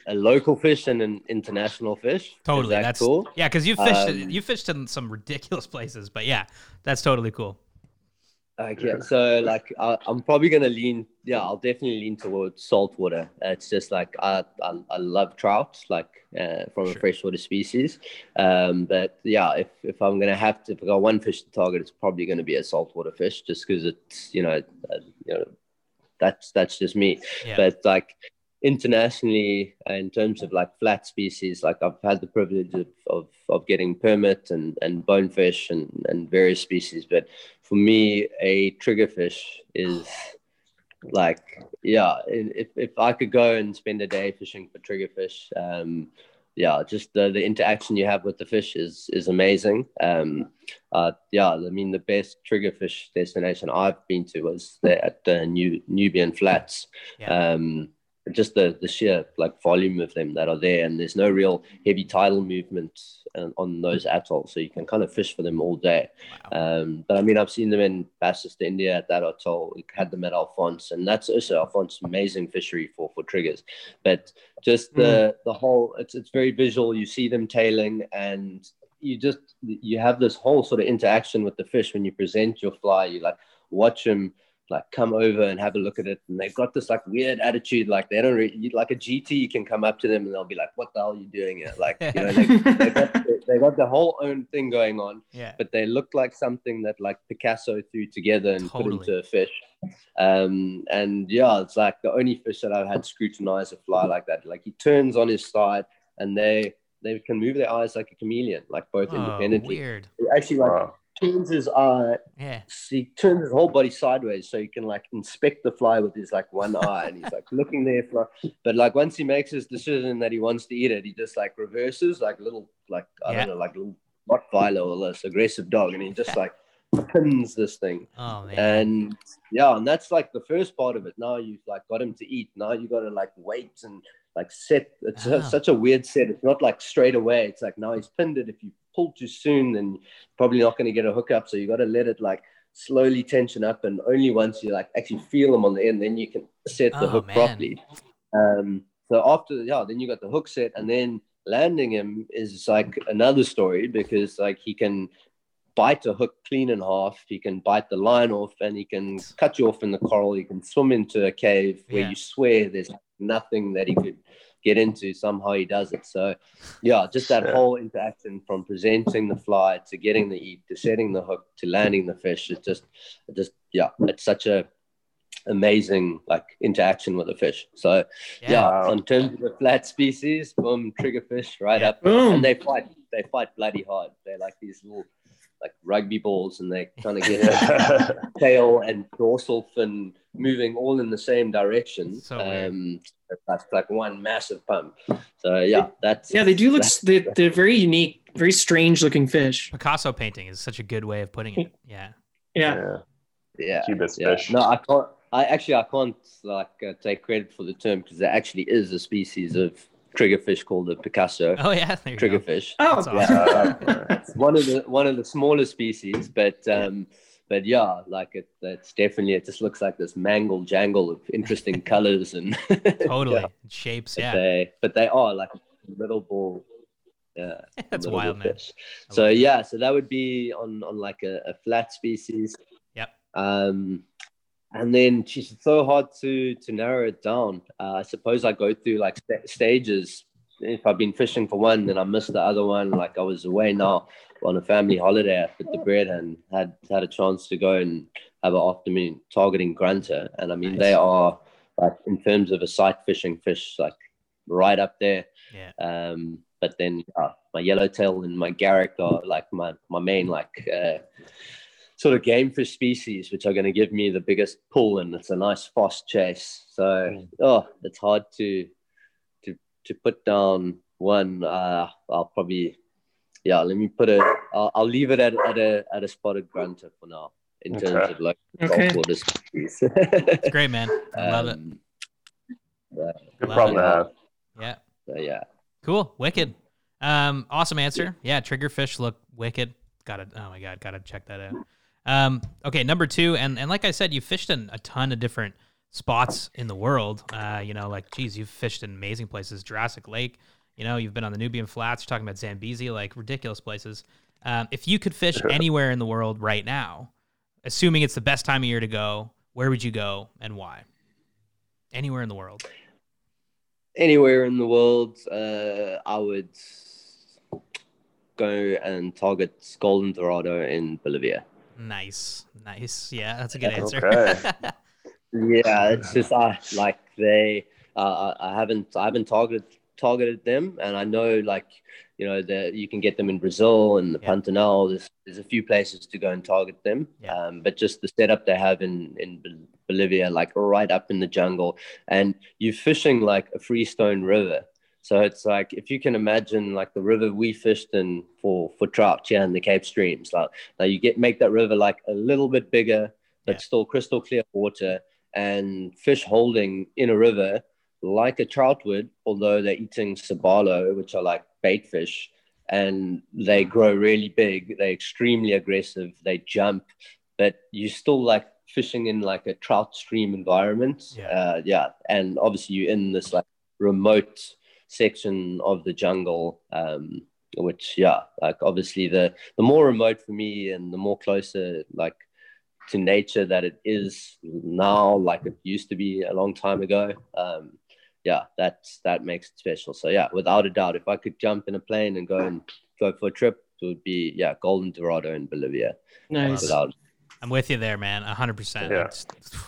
a local fish and an international fish? Totally, that that's cool. Yeah, because you fished Um, you fished in some ridiculous places, but yeah, that's totally cool. Okay, so like I, I'm probably gonna lean. Yeah, I'll definitely lean towards saltwater. It's just like I I, I love trout, like uh, from Sure. a freshwater species. Um, but yeah, if if I'm gonna have to if I got one fish to target, it's probably gonna be a saltwater fish, just because it's you know uh, you know that's that's just me. Yeah. But like internationally, uh, in terms of like flat species, like I've had the privilege of of, of getting permit and and bonefish and and various species, but for me, a triggerfish is like, yeah, if, if I could go and spend a day fishing for triggerfish, um, yeah, just the, the interaction you have with the fish is is amazing. Um, uh, yeah, I mean, the best triggerfish destination I've been to was there at the New, Nubian Flats. Yeah. Um, just the the sheer like volume of them that are there, and there's no real heavy tidal movement on, on those atolls, so you can kind of fish for them all day. Wow. Um, but I mean, I've seen them in Bassas da India at that atoll. We had them at Alphonse, and that's also Alphonse amazing fishery for for triggers. But just the the whole, it's it's very visual. You see them tailing, and you just you have this whole sort of interaction with the fish when you present your fly. You like watch them like come over and have a look at it and they've got this like weird attitude like they don't really like a gt you can come up to them and they'll be like what the hell are you doing here like you know they, they, got, they got the whole own thing going on Yeah. but they look like something that like picasso threw together and Totally. put into a fish um and yeah it's like the only fish that i've had scrutinize a fly like that like he turns on his side and they they can move their eyes like a chameleon like both Oh, independently weird. Actually like Wow. Turns his eye Yeah. he turns his whole body sideways so you can like inspect the fly with his like one eye and he's like looking there for but like once he makes his decision that he wants to eat it he just like reverses like little like i Yeah. don't know like little rottweiler or this aggressive dog and he just like pins this thing Oh man. and yeah and that's like the first part of it now you've like got him to eat now you got to like wait and like set it's a- Ah. such a weird set it's not like straight away it's like now he's pinned it if you pull too soon then you're probably not going to get a hookup so you got to let it like slowly tension up and only once you like actually feel them on the end then you can set the Oh, hook man. properly um so after yeah then you got the hook set and then landing him is like another story because like he can bite a hook clean in half. He can bite the line off and he can cut you off in the coral. He can swim into a cave where Yeah. you swear there's nothing that he could get into. Somehow he does it. So, yeah, just that Shit. whole interaction from presenting the fly to getting the eat to setting the hook to landing the fish. It's just, it just, yeah, it's such a amazing like interaction with the fish. So, yeah, Wow. in terms of the flat species, boom, triggerfish right Yeah. up Boom. and they fight they fight bloody hard they're like these little like rugby balls and they kind of get their tail and dorsal fin moving all in the same direction. So um, that's like one massive pump so yeah that's Yeah, they do look. that's- They, they're very unique, very strange looking fish. Picasso painting is such a good way of putting it. Yeah. Yeah. yeah. yeah Cubist yeah fish. no i can't i actually i can't like uh, take credit for the term because there actually is a species of triggerfish called the picasso Oh yeah. There go. triggerfish Oh, That's Yeah. awesome. Uh, It's one of the one of the smaller species, but um, but yeah, like it, it's definitely it just looks like this mangle jangle of interesting colors and Totally. yeah, Shapes. but Yeah. they but they are like a little ball. Yeah, That's wild, man. fish. So yeah, so that would be on on like a, a flat species. Yep. Um, and then geez, it's so hard to to narrow it down. Uh, I suppose I go through like sta- stages. If I've been fishing for one, then I missed the other one. Like I was away now on a family holiday at the Breede and had had a chance to go and have an afternoon targeting grunter. And I mean, Nice. they are like in terms of a sight fishing fish, like right up there. Yeah. Um, but then uh, my yellowtail and my garrick are like my my main like uh, sort of game fish species, which are going to give me the biggest pull, and it's a nice fast chase. So oh, it's hard to to to put down one. Uh, I'll probably yeah. Let me put it. I'll, I'll leave it at, at a at a spotted grunter for now in terms of like Okay. saltwater species. It's great, man. I love it. Um, yeah, Good Love problem it. to have. Yeah. so yeah. Cool. Wicked. Um, awesome answer. Yeah, triggerfish look wicked. Gotta oh my god, gotta check that out. Um, okay, number two, and and like I said, you fished in a ton of different spots in the world. Uh, you know, like geez, you've fished in amazing places, Jurassic Lake. You know, you've been on the Nubian Flats. You're talking about Zambezi, like ridiculous places. Um, if you could fish anywhere in the world right now, assuming it's the best time of year to go, where would you go and why? Anywhere in the world. anywhere in the world, uh, I would go and target golden dorado in Bolivia. Nice, nice. Yeah, that's a good answer. Okay. Yeah, it's just I like they. Uh, I haven't I haven't targeted targeted them, and I know like you know that you can get them in Brazil and the Yeah. Pantanal. There's there's a few places to go and target them. Yeah. Um, but just the setup they have in in Bolivia, like right up in the jungle, and you're fishing like a freestone river. So it's like if you can imagine like the river we fished in for for trout here in the Cape Streams, like now you get make that river like a little bit bigger, but Yeah. still crystal clear water and fish holding in a river like a trout would, although they're eating sabalo, which are like bait fish, and they grow really big. They're extremely aggressive. They jump, but you still like fishing in like a trout stream environment. Yeah. Uh, yeah. And obviously you're in this like remote section of the jungle. Um, which yeah, like obviously the the more remote for me and the more closer like to nature that it is now, like it used to be a long time ago. Um, yeah, that's that makes it special. So yeah, without a doubt, if I could jump in a plane and go and go for a trip, it would be yeah, Golden Dorado in Bolivia. Nice. Without I'm with you there, man. hundred percent. Yeah.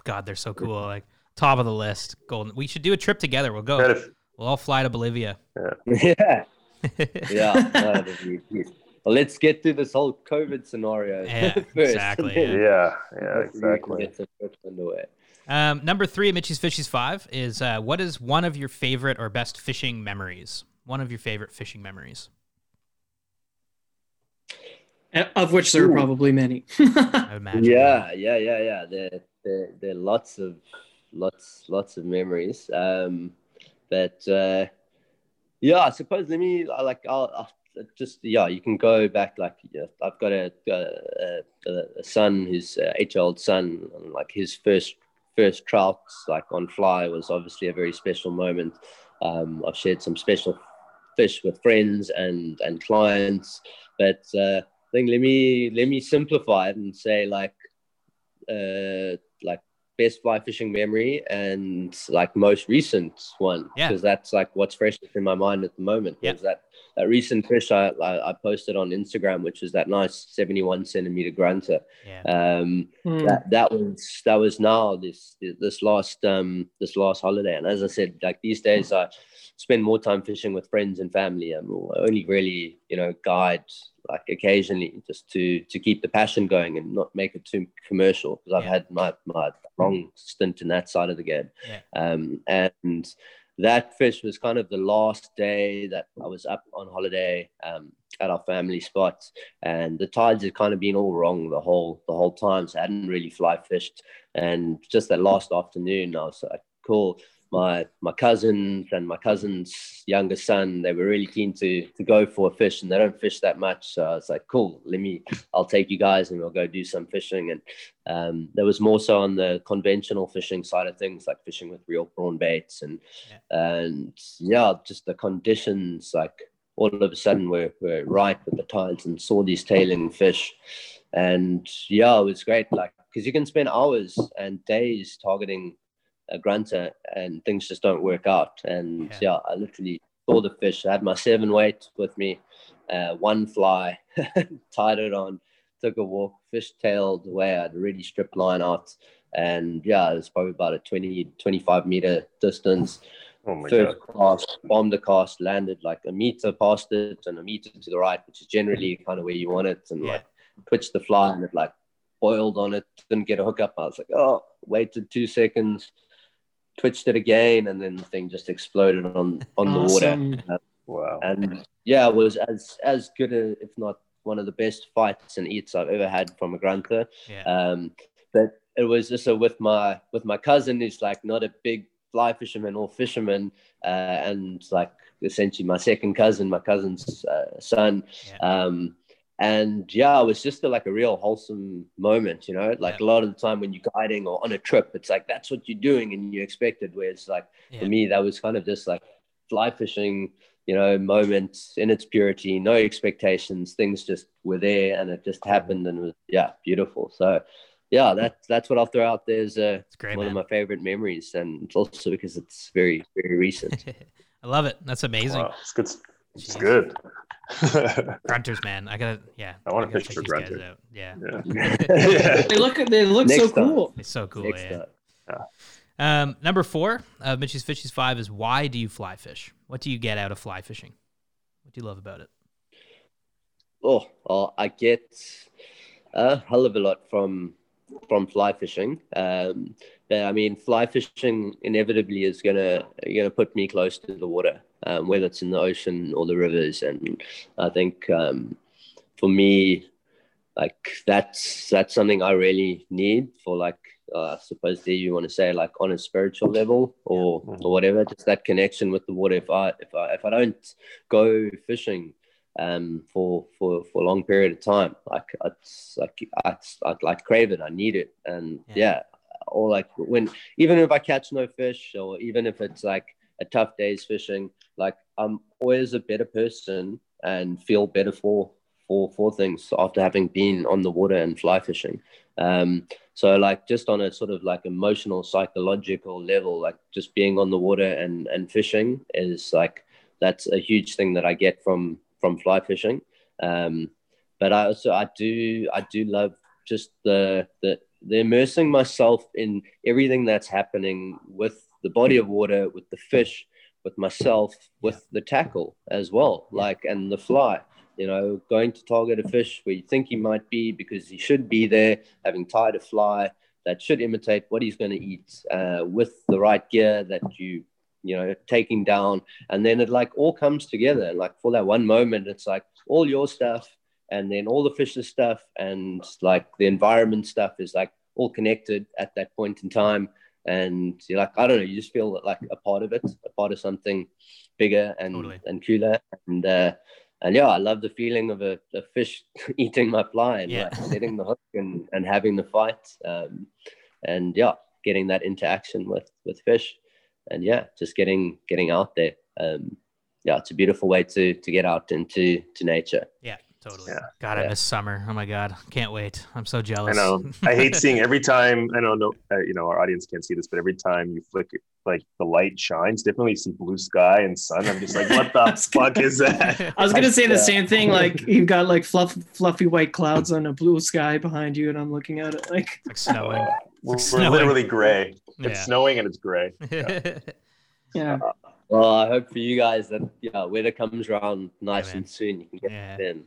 God, they're so cool. Like top of the list. Golden. We should do a trip together. We'll go. Kind of- We'll all fly to Bolivia. yeah, yeah. no, that'd be- well, let's get through this whole COVID scenario Yeah, first. exactly, and yeah, yeah, hopefully we can exactly. Get some underway. Um, number three at Mitchie's Fishies Five is uh, what is one of your favorite or best fishing memories? One of your favorite fishing memories. Of which there are probably many. I imagine. Yeah, yeah, yeah, yeah. There, there, there are lots of, lots, lots of memories. Um, but uh, yeah, I suppose let me I like I'll, I'll just yeah, you can go back like yeah, I've got a a, a, son who's eight year old son, and like his first first trouts like on fly was obviously a very special moment. Um, I've shared some special fish with friends and and clients, but uh, I think let me let me simplify it and say like uh like best fly fishing memory and like most recent one Yeah. because that's like what's freshest in my mind at the moment Yeah. was that that recent fish I, I I posted on Instagram which is that nice 71 centimeter grunter Yeah. um Hmm. that that was that was now this this last um this last holiday and as i said like these days i spend more time fishing with friends and family and I only really you know guide like occasionally just to to keep the passion going and not make it too commercial because i've Yeah. had my my long stint in that side of the game Yeah. um and that fish was kind of the last day that I was up on holiday um, at our family spot, and the tides had kind of been all wrong the whole the whole time. So I hadn't really fly fished, and just that last afternoon, I was like, "Cool." My my cousins and my cousin's younger son, they were really keen to to go for a fish, and they don't fish that much. So I was like, "Cool, let me, I'll take you guys, and we'll go do some fishing." And um, there was more so on the conventional fishing side of things, like fishing with real prawn baits and and yeah, just the conditions like all of a sudden we're, we're right with the tides and saw these tailing fish. And yeah, it was great. Like, because you can spend hours and days targeting a grunter and things just don't work out. And Yeah. yeah, I literally saw the fish. I had my seven weight with me, uh, one fly, tied it on, took a walk, fish tailed away. I'd already stripped line out. And yeah, it was probably about a 20, 25 meter distance Oh my first god. cast, bombed the cast, landed like a meter past it and a meter to the right, which is generally kind of where you want it, and Yeah. like twitched the fly and it like boiled on it, didn't get a hook up. I was like, oh, waited two seconds, twitched it again, and then the thing just exploded on on the Awesome. water. Wow. And yeah, it was as as good a, if not one of the best fights and eats I've ever had from a grunter. Yeah. Um, but it was just a, with my with my cousin who's like not a big fly fisherman or fisherman, uh, and like essentially my second cousin, my cousin's uh, son. Um, and yeah, it was just a, like a real wholesome moment, you know. Like Yeah. a lot of the time when you're guiding or on a trip, it's like that's what you're doing and you expect it. Whereas like Yeah. for me, that was kind of just like fly fishing, you know, moment in its purity, no expectations. Things just were there and it just happened and it was yeah, beautiful. So yeah, that's that's what I'll throw out there as uh, It's great, one man. of my favorite memories, and also because it's very very recent. I love it. That's amazing. Wow. It's good. It's good. Grunters, man. I gotta, yeah. I wanna gotta fish check for these guys grunter. out. Yeah. yeah. They look they look Next so time. cool. It's so cool. Next yeah. up. Um, number four of Mitch's Fishies Five is why do you fly fish? What do you get out of fly fishing? What do you love about it? Oh, well, I get a hell of a lot from from fly fishing. Um, but, I mean, fly fishing inevitably is gonna gonna put me close to the water, um, whether it's in the ocean or the rivers. And I think um, for me, like that's that's something I really need for like uh, I suppose there you want to say like on a spiritual level or or whatever, just that connection with the water. If I if I if I don't go fishing um for for for a long period of time, like it's like I I like crave it, I need it, and Yeah. yeah. Or like when even if I catch no fish, or even if it's like a tough day's fishing, like I'm always a better person and feel better for for for things after having been on the water and fly fishing. Um, so like just on a sort of like emotional, psychological level, like just being on the water and and fishing is like that's a huge thing that I get from from fly fishing. Um, but I also I do I do love just the the the immersing myself in everything that's happening with the body of water, with the fish, with myself, with the tackle as well, like and the fly. You know, going to target a fish where you think he might be because he should be there, having tied a fly that should imitate what he's going to eat uh, with the right gear that you, you know, taking down. And then it like all comes together. And like for that one moment, it's like all your stuff and then all the fish's stuff and like the environment stuff is like all connected at that point in time. And you're like, I don't know, you just feel like a part of it, a part of something bigger and, Totally. and cooler. And, uh, and yeah, I love the feeling of a, a fish eating my fly and Yeah. like setting the hook and, and having the fight. Um, and yeah, getting that interaction with with fish, and yeah, just getting getting out there. Um, yeah, it's a beautiful way to to get out into to nature. Yeah, totally. Yeah. God, I Yeah. miss summer. Oh my god, can't wait. I'm so jealous. I know. I hate seeing every time. I don't know. Uh, you know, our audience can't see this, but every time you flick, like the light shines, definitely see blue sky and sun. I'm just like, what the fuck is that? I was gonna say the Yeah. same thing. Like you've got like fluff, fluffy white clouds on a blue sky behind you, and I'm looking at it like It's like snowing. Uh, we're, we're literally gray. Yeah. It's snowing and it's gray. yeah. Well, I hope for you guys that yeah, weather comes around nice man. and soon. You can get Yeah. in,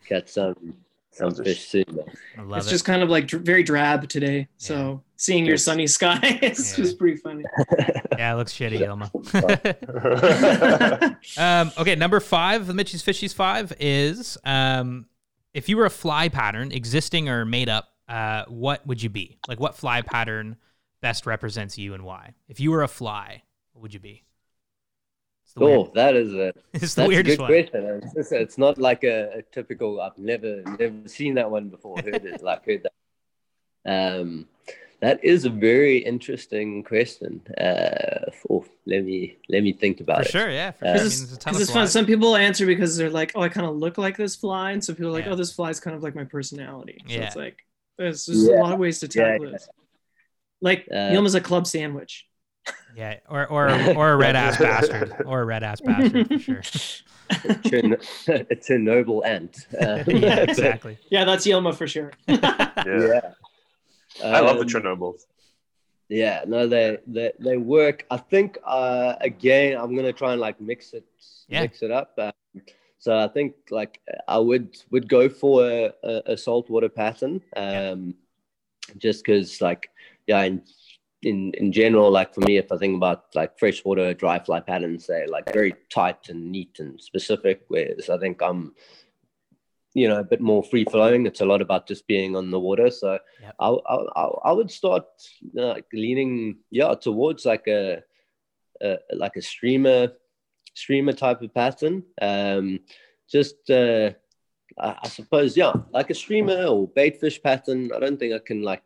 catch some some fish soon. I love it's it. just kind of like dr- very drab today. So seeing your sunny sky is Yeah. just pretty funny. yeah, it looks shitty, Yeah. Yilma. um, okay, number five, the Mitchie's Fishies five is um, if you were a fly pattern, existing or made up, uh, what would you be? Like, what fly pattern best represents you and why? If you were a fly, what would you be? It's the, Oh, weird, that is a it's the that's a weirdest good one. question. It's, just- it's not like a, a typical. I've never never seen that one before. Heard it like heard that. Um, that is a very interesting question. Uh, oh, let me let me think about For it. sure, yeah. For Uh, sure. I mean, Because there's a ton it's, it's fun. Some people answer because they're like, "Oh, I kind of look like this fly," and some people are like, Yeah. "Oh, this fly is kind of like my personality." So Yeah. it's like there's just Yeah. a lot of ways to Yeah, tackle yeah. this. Like Uh, Yilma's a club sandwich. Yeah, or or or a red ass bastard, or a red ass bastard for sure. It's a, it's a noble ant. Uh, yeah, exactly. Yeah, that's Yilma for sure. Yeah. yeah. I love the Um, Chernobyls. Yeah, no, they they they work. I think uh, again, I'm gonna try and like mix it Yeah. mix it up. Um, so I think like I would would go for a, a, a saltwater pattern, um, just because like yeah, in, in in general, like for me, if I think about like freshwater dry fly patterns, they're like very tight and neat and specific. Whereas I think I'm you know a bit more free flowing. It's a lot about just being on the water. So Yep. I, I I- would start like leaning yeah towards like a, a like a streamer streamer type of pattern. Um, just uh, I, I suppose yeah, like a streamer or bait fish pattern. I don't think I can like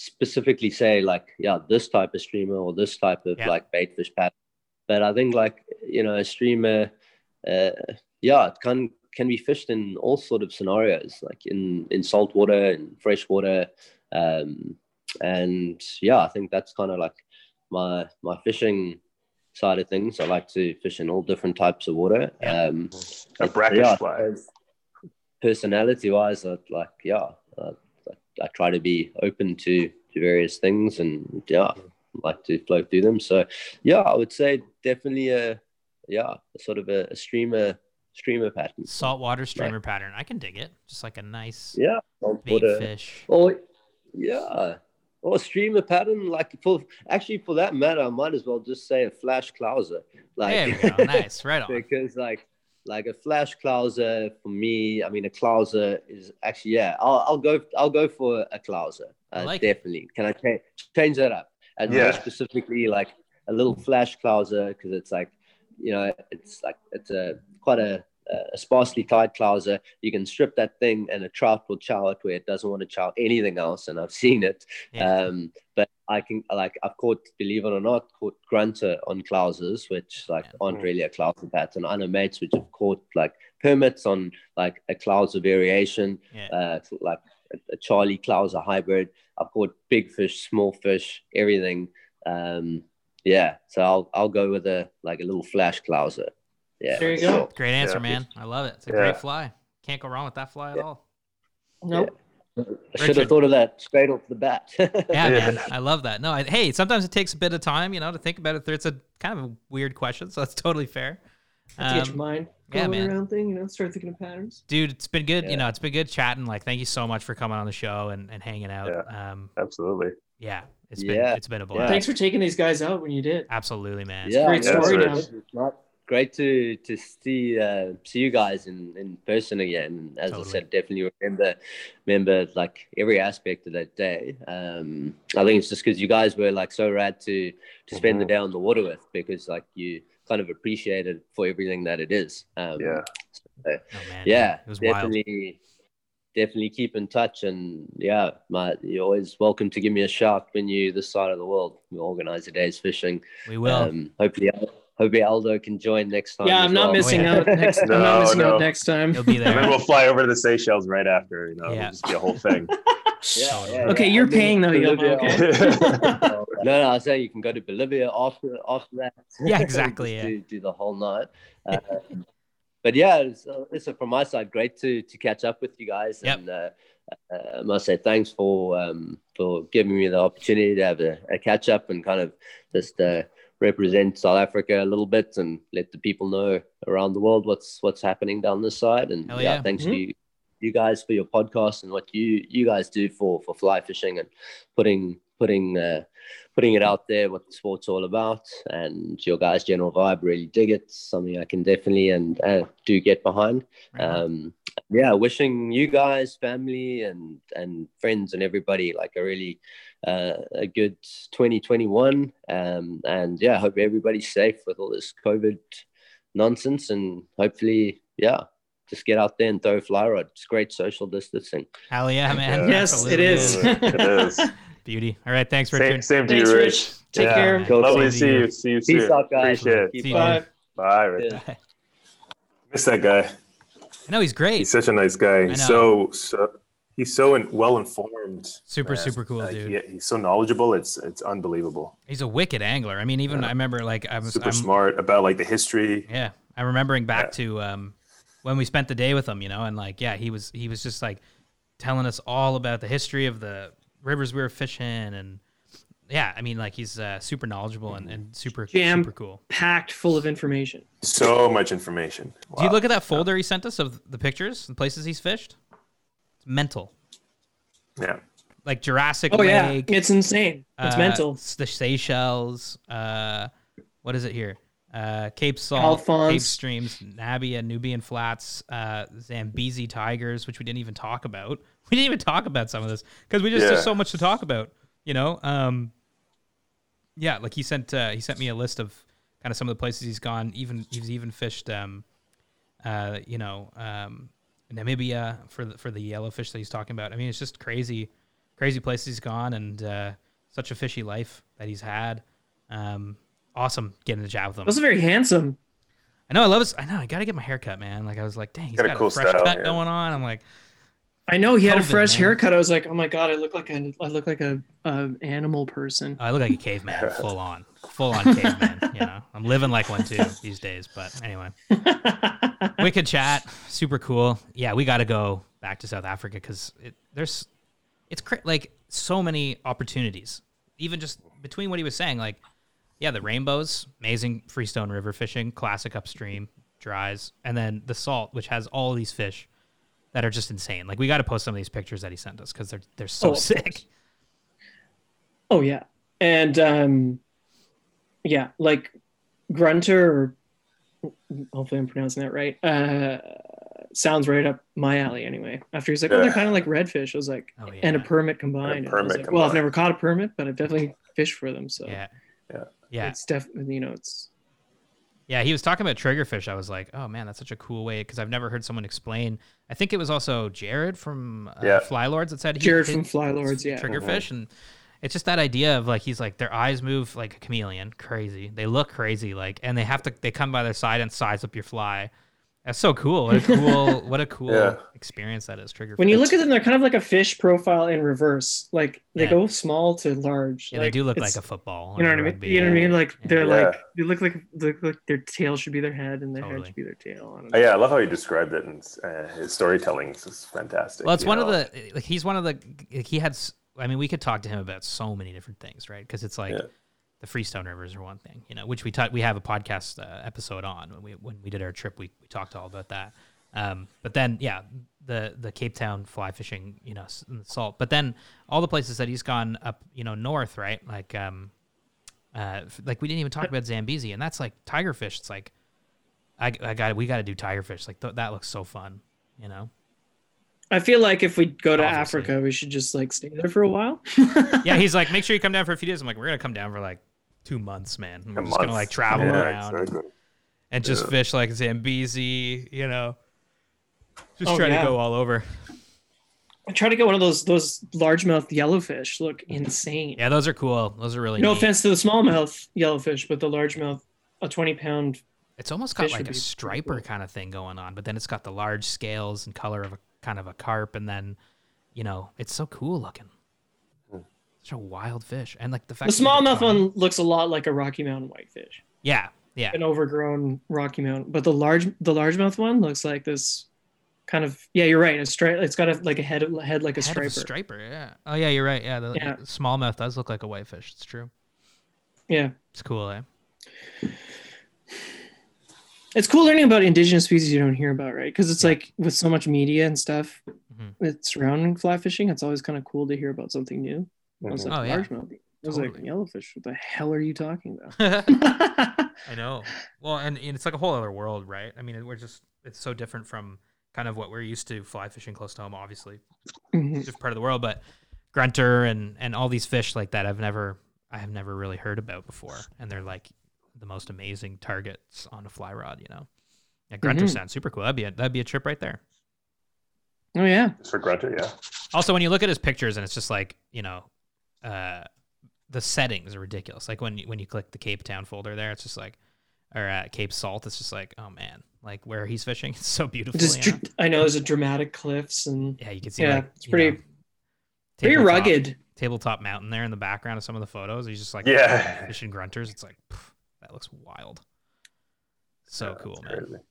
specifically say like yeah this type of streamer or this type of Yeah. like baitfish pattern. But I think like you know a streamer, uh, yeah, it can can be fished in all sort of scenarios, like in in saltwater and freshwater, um, and yeah, I think that's kind of like my my fishing side of things. I like to fish in all different types of water. Yeah. Um, A brackish yeah, fly. personality wise, I like yeah, uh, I, try to be open to to various things and yeah, like to flow through them. So yeah, I would say definitely a yeah, sort of a, a streamer streamer pattern. Saltwater streamer pattern. I can dig it. Just like a nice Yeah, bait fish. Or yeah, or streamer pattern. Like for actually for that matter, I might as well just say a flash clouser. Like there we go. Nice. Right on. because like like a flash clouser for me. I mean, a clouser is actually yeah. I'll I'll go I'll go for a clouser. Uh, like it. definitely. Can I cha- change that up? And Yeah. more specifically, like a little flash clouser, because it's like, you know, it's like it's a quite a, a sparsely tied clouser. You can strip that thing, and a trout will chow it where it doesn't want to chow anything else. And I've seen it. Yeah. Um, but I can like I've caught, believe it or not, caught grunter on clousers, which like Yeah. aren't really a clouser pattern. I know mates which have caught like permits on like a clouser variation, Yeah. uh, like a, a Charlie clouser hybrid. I've caught big fish, small fish, everything. Um, yeah, so I'll I'll go with a like a little flash clouser. Yeah, There you go. sure. Great answer, Yeah. man. I love it. It's a Yeah. great fly. Can't go wrong with that fly at Yeah. all. Nope. I should have thought of that straight off the bat. Yeah, Yeah. man. I love that. No, I, hey, sometimes it takes a bit of time, you know, to think about it. It's a kind of a weird question, so that's totally fair. Have to get your Um, mind yeah, man. around thing, you know, start thinking of patterns. dude, it's been good. You know, it's been good chatting. Like, thank you so much for coming on the show and, and hanging out. Um, Absolutely. yeah, it's been Yeah. it's been a Yeah. blast. Thanks for taking these guys out when you did. Absolutely, man. yeah, great no, story, it's- it's not- Great to to see uh, see you guys in, in person again. As Totally. I said, definitely remember remember like every aspect of that day. Um, I think it's just because you guys were like so rad to to spend the Mhm. day on the water with because like you kind of appreciate it for everything that it is. Um, Yeah. Oh, man. yeah, It was wild. definitely, definitely keep in touch. And yeah, my, you're always welcome to give me a shout when you this side of the world. We organize a day's fishing. We will. Um, hopefully, hopefully Aldo can join next time. Yeah, I'm not well. missing yeah. out next. I'm No, not missing no. out next time. You'll be there. And then we'll fly over to the Seychelles right after. You know, Yeah. it'll just be a whole thing. Yeah, yeah, Okay, yeah. you're I mean, paying though, Bolivia Yomo, okay? no, no, I say you can go to Bolivia after after that. Yeah, exactly, yeah. Do, do the whole night. Um, but yeah, it's, uh, listen, from my side, great to to catch up with you guys. Yep. And uh, uh, I must say thanks for um, for giving me the opportunity to have a, a catch up and kind of just uh, represent South Africa a little bit and let the people know around the world what's what's happening down this side. And Hell yeah, yeah. thanks Mhm. to you, you guys for your podcast and what you you guys do for for fly fishing and putting putting uh, putting it out there what the sport's all about and your guys general vibe really dig it something i can definitely and uh, do get behind Right um yeah wishing you guys family and and friends and everybody like a really uh, a good 2021 um and yeah hope everybody's safe with all this covid nonsense and hopefully yeah just get out there and throw a fly rod it's great social distancing Hell yeah, man. Yeah. Yes, it Absolutely is. it is. Beauty. All right. Thanks, Same, Richard. same to Thanks, you, Rich. Rich. Take Yeah. care. Cool. Lovely to see you. you. See you peace soon. out guys Appreciate it. See you, Bye. Bye, Rich. Yeah. Miss that guy. No, he's great. He's such a nice guy. He's so so he's so in, well informed. Super, super cool, Like, dude. he- he's so knowledgeable. It's it's unbelievable. He's a wicked angler. I mean, even Yeah. I remember like I was Super I'm, smart about like the history. Yeah, I'm remembering back Yeah. to um, when we spent the day with him, you know, and like, yeah, he was he was just like telling us all about the history of the rivers we were fishing, and yeah, I mean, like he's uh, super knowledgeable and, and super Jam- super cool. Packed full of information. So much information. Do you look at that folder he sent us of the pictures and places he's fished? It's mental, Yeah. like Jurassic Oh yeah, it's insane. It's uh, mental. The Seychelles. Uh, what is it here? Uh, Cape Salt, Cape Streams, Nabia, Nubian Flats, uh, Zambezi Tigers, which we didn't even talk about. We didn't even talk about some of this because we just Yeah. there's so much to talk about. You know, um, yeah, like he sent uh, he sent me a list of kind of some of the places he's gone. Even he's even fished, um, uh, you know, um, Namibia for the for the yellowfish that he's talking about. I mean, it's just crazy, crazy places he's gone and uh, such a fishy life that he's had. Um, awesome getting to chat with him. Also very handsome. I know I love his. I know I got to get my hair cut, man. Like I was like, dang, he's Got got, a a, cool fresh style, cut yeah. going on. I'm like, I know he had a fresh man. haircut. I was like, oh my god, I look like a I look like a, a animal person. I look like a caveman, full on, full on caveman. You know, I'm living like one too these days. But anyway, wicked chat, super cool. Yeah, we got to go back to South Africa because it, there's, it's cra- like so many opportunities. Even just between what he was saying, like, yeah, the rainbows, amazing Freestone River fishing, classic upstream, dries, and then the salt, which has all these fish that are just insane. Like, we got to post some of these pictures that he sent us because they're they're so Oh, sick. Oh yeah, and um, yeah, like Grunter. Hopefully, I'm pronouncing that right. Uh, sounds right up my alley anyway. After he's like, oh, they're kind of like redfish. I was like, Oh yeah. and a permit combined. I was permit like, well, I've never caught a permit, but I've definitely fished for them. So yeah. Yeah. Yeah. it's definitely you know it's Yeah, he was talking about triggerfish. I was like, oh man, that's such a cool way because I've never heard someone explain. I think it was also Jared from uh, Yeah. Fly Lords that said he Jared from Fly Lords. Yeah, triggerfish, and it's just that idea of like he's like their eyes move like a chameleon, crazy. They look crazy, like, and they have to they come by their side and size up your fly. That's so cool. What a cool what a cool Yeah. experience that is. Triggerfish. when you look at them, they're kind of like a fish profile in reverse. Like they Yeah. go small to large. yeah, they do look like a football. You know what I mean? You know what I mean? Like they're Yeah. like they look like look like their tail should be their head and their Totally. head should be their tail. I Oh, yeah, I love how he described it, and uh, his storytelling is fantastic. Well, it's one know? of the like he's one of the like, he had. I mean, we could talk to him about so many different things, right? Because it's like Yeah. The Freestone Rivers are one thing, you know, which we talked. We have a podcast uh, episode on when we when we did our trip. We we talked all about that. Um, but then yeah, the the Cape Town fly fishing, you know, salt. But then all the places that he's gone up, you know, north, right? Like um, uh, like we didn't even talk about Zambezi, and that's like tigerfish. It's like I I got we got to do tigerfish. Like th- that looks so fun, you know. I feel like if we go to Obviously. Africa, we should just like stay there for a while. yeah, he's like, make sure you come down for a few days. I'm like, we're gonna come down for like two months, man. And A we're just gonna like travel Yeah, around exactly. and just Yeah. fish like Zambezi, you know. Just Oh, try yeah. to go all over. I try to get one of those those largemouth yellowfish. Look insane. Yeah, those are cool. Those are really no neat. offense to the smallmouth yellowfish, but the largemouth, a twenty pound. It's almost got fish like a striper cool. kind of thing going on, but then it's got the large scales and color of a kind of a carp, and then you know, it's so cool looking. Such a wild fish, and like the The fact can smallmouth one looks a lot like a Rocky Mountain whitefish, Yeah, yeah, an overgrown Rocky Mountain. But the large the largemouth one looks like this kind of yeah. You're right. A stripe. It's got a like a head head like a Head striper. striper. Yeah. Oh yeah, you're right. Yeah, the Yeah. smallmouth does look like a whitefish. It's true. Yeah. It's cool, eh? It's cool learning about indigenous species you don't hear about, right? Because it's like with so much media and stuff Mhm. that's surrounding fly fishing, it's always kind of cool to hear about something new. I was like, Oh, yeah. largemouth. I was like, yellowfish. What the hell are you talking about? I know. Well, and, and it's like a whole other world, right? I mean, we're just it's so different from kind of what we're used to fly fishing close to home, obviously, Mhm. different part of the world. But grunter and and all these fish like that, I've never I have never really heard about before, and they're like the most amazing targets on a fly rod. You know, yeah, grunter Mhm. sounds super cool. That'd be a, that'd be a trip right there. Oh yeah. For Grunter, yeah. Also, when you look at his pictures, and it's just like you know, uh, the settings are ridiculous. Like when you, when you click the Cape Town folder there, it's just like, or uh, Cape Salt, it's just like, oh man, like where he's fishing, it's so beautiful. Just you know? I know there's a dramatic cliffs and yeah, you can see. yeah, like, it's pretty know, pretty tabletop- rugged. Tabletop mountain there in the background of some of the photos. He's just like Yeah. fishing grunters. It's like pff, that looks wild. So Yeah, cool, man. crazy.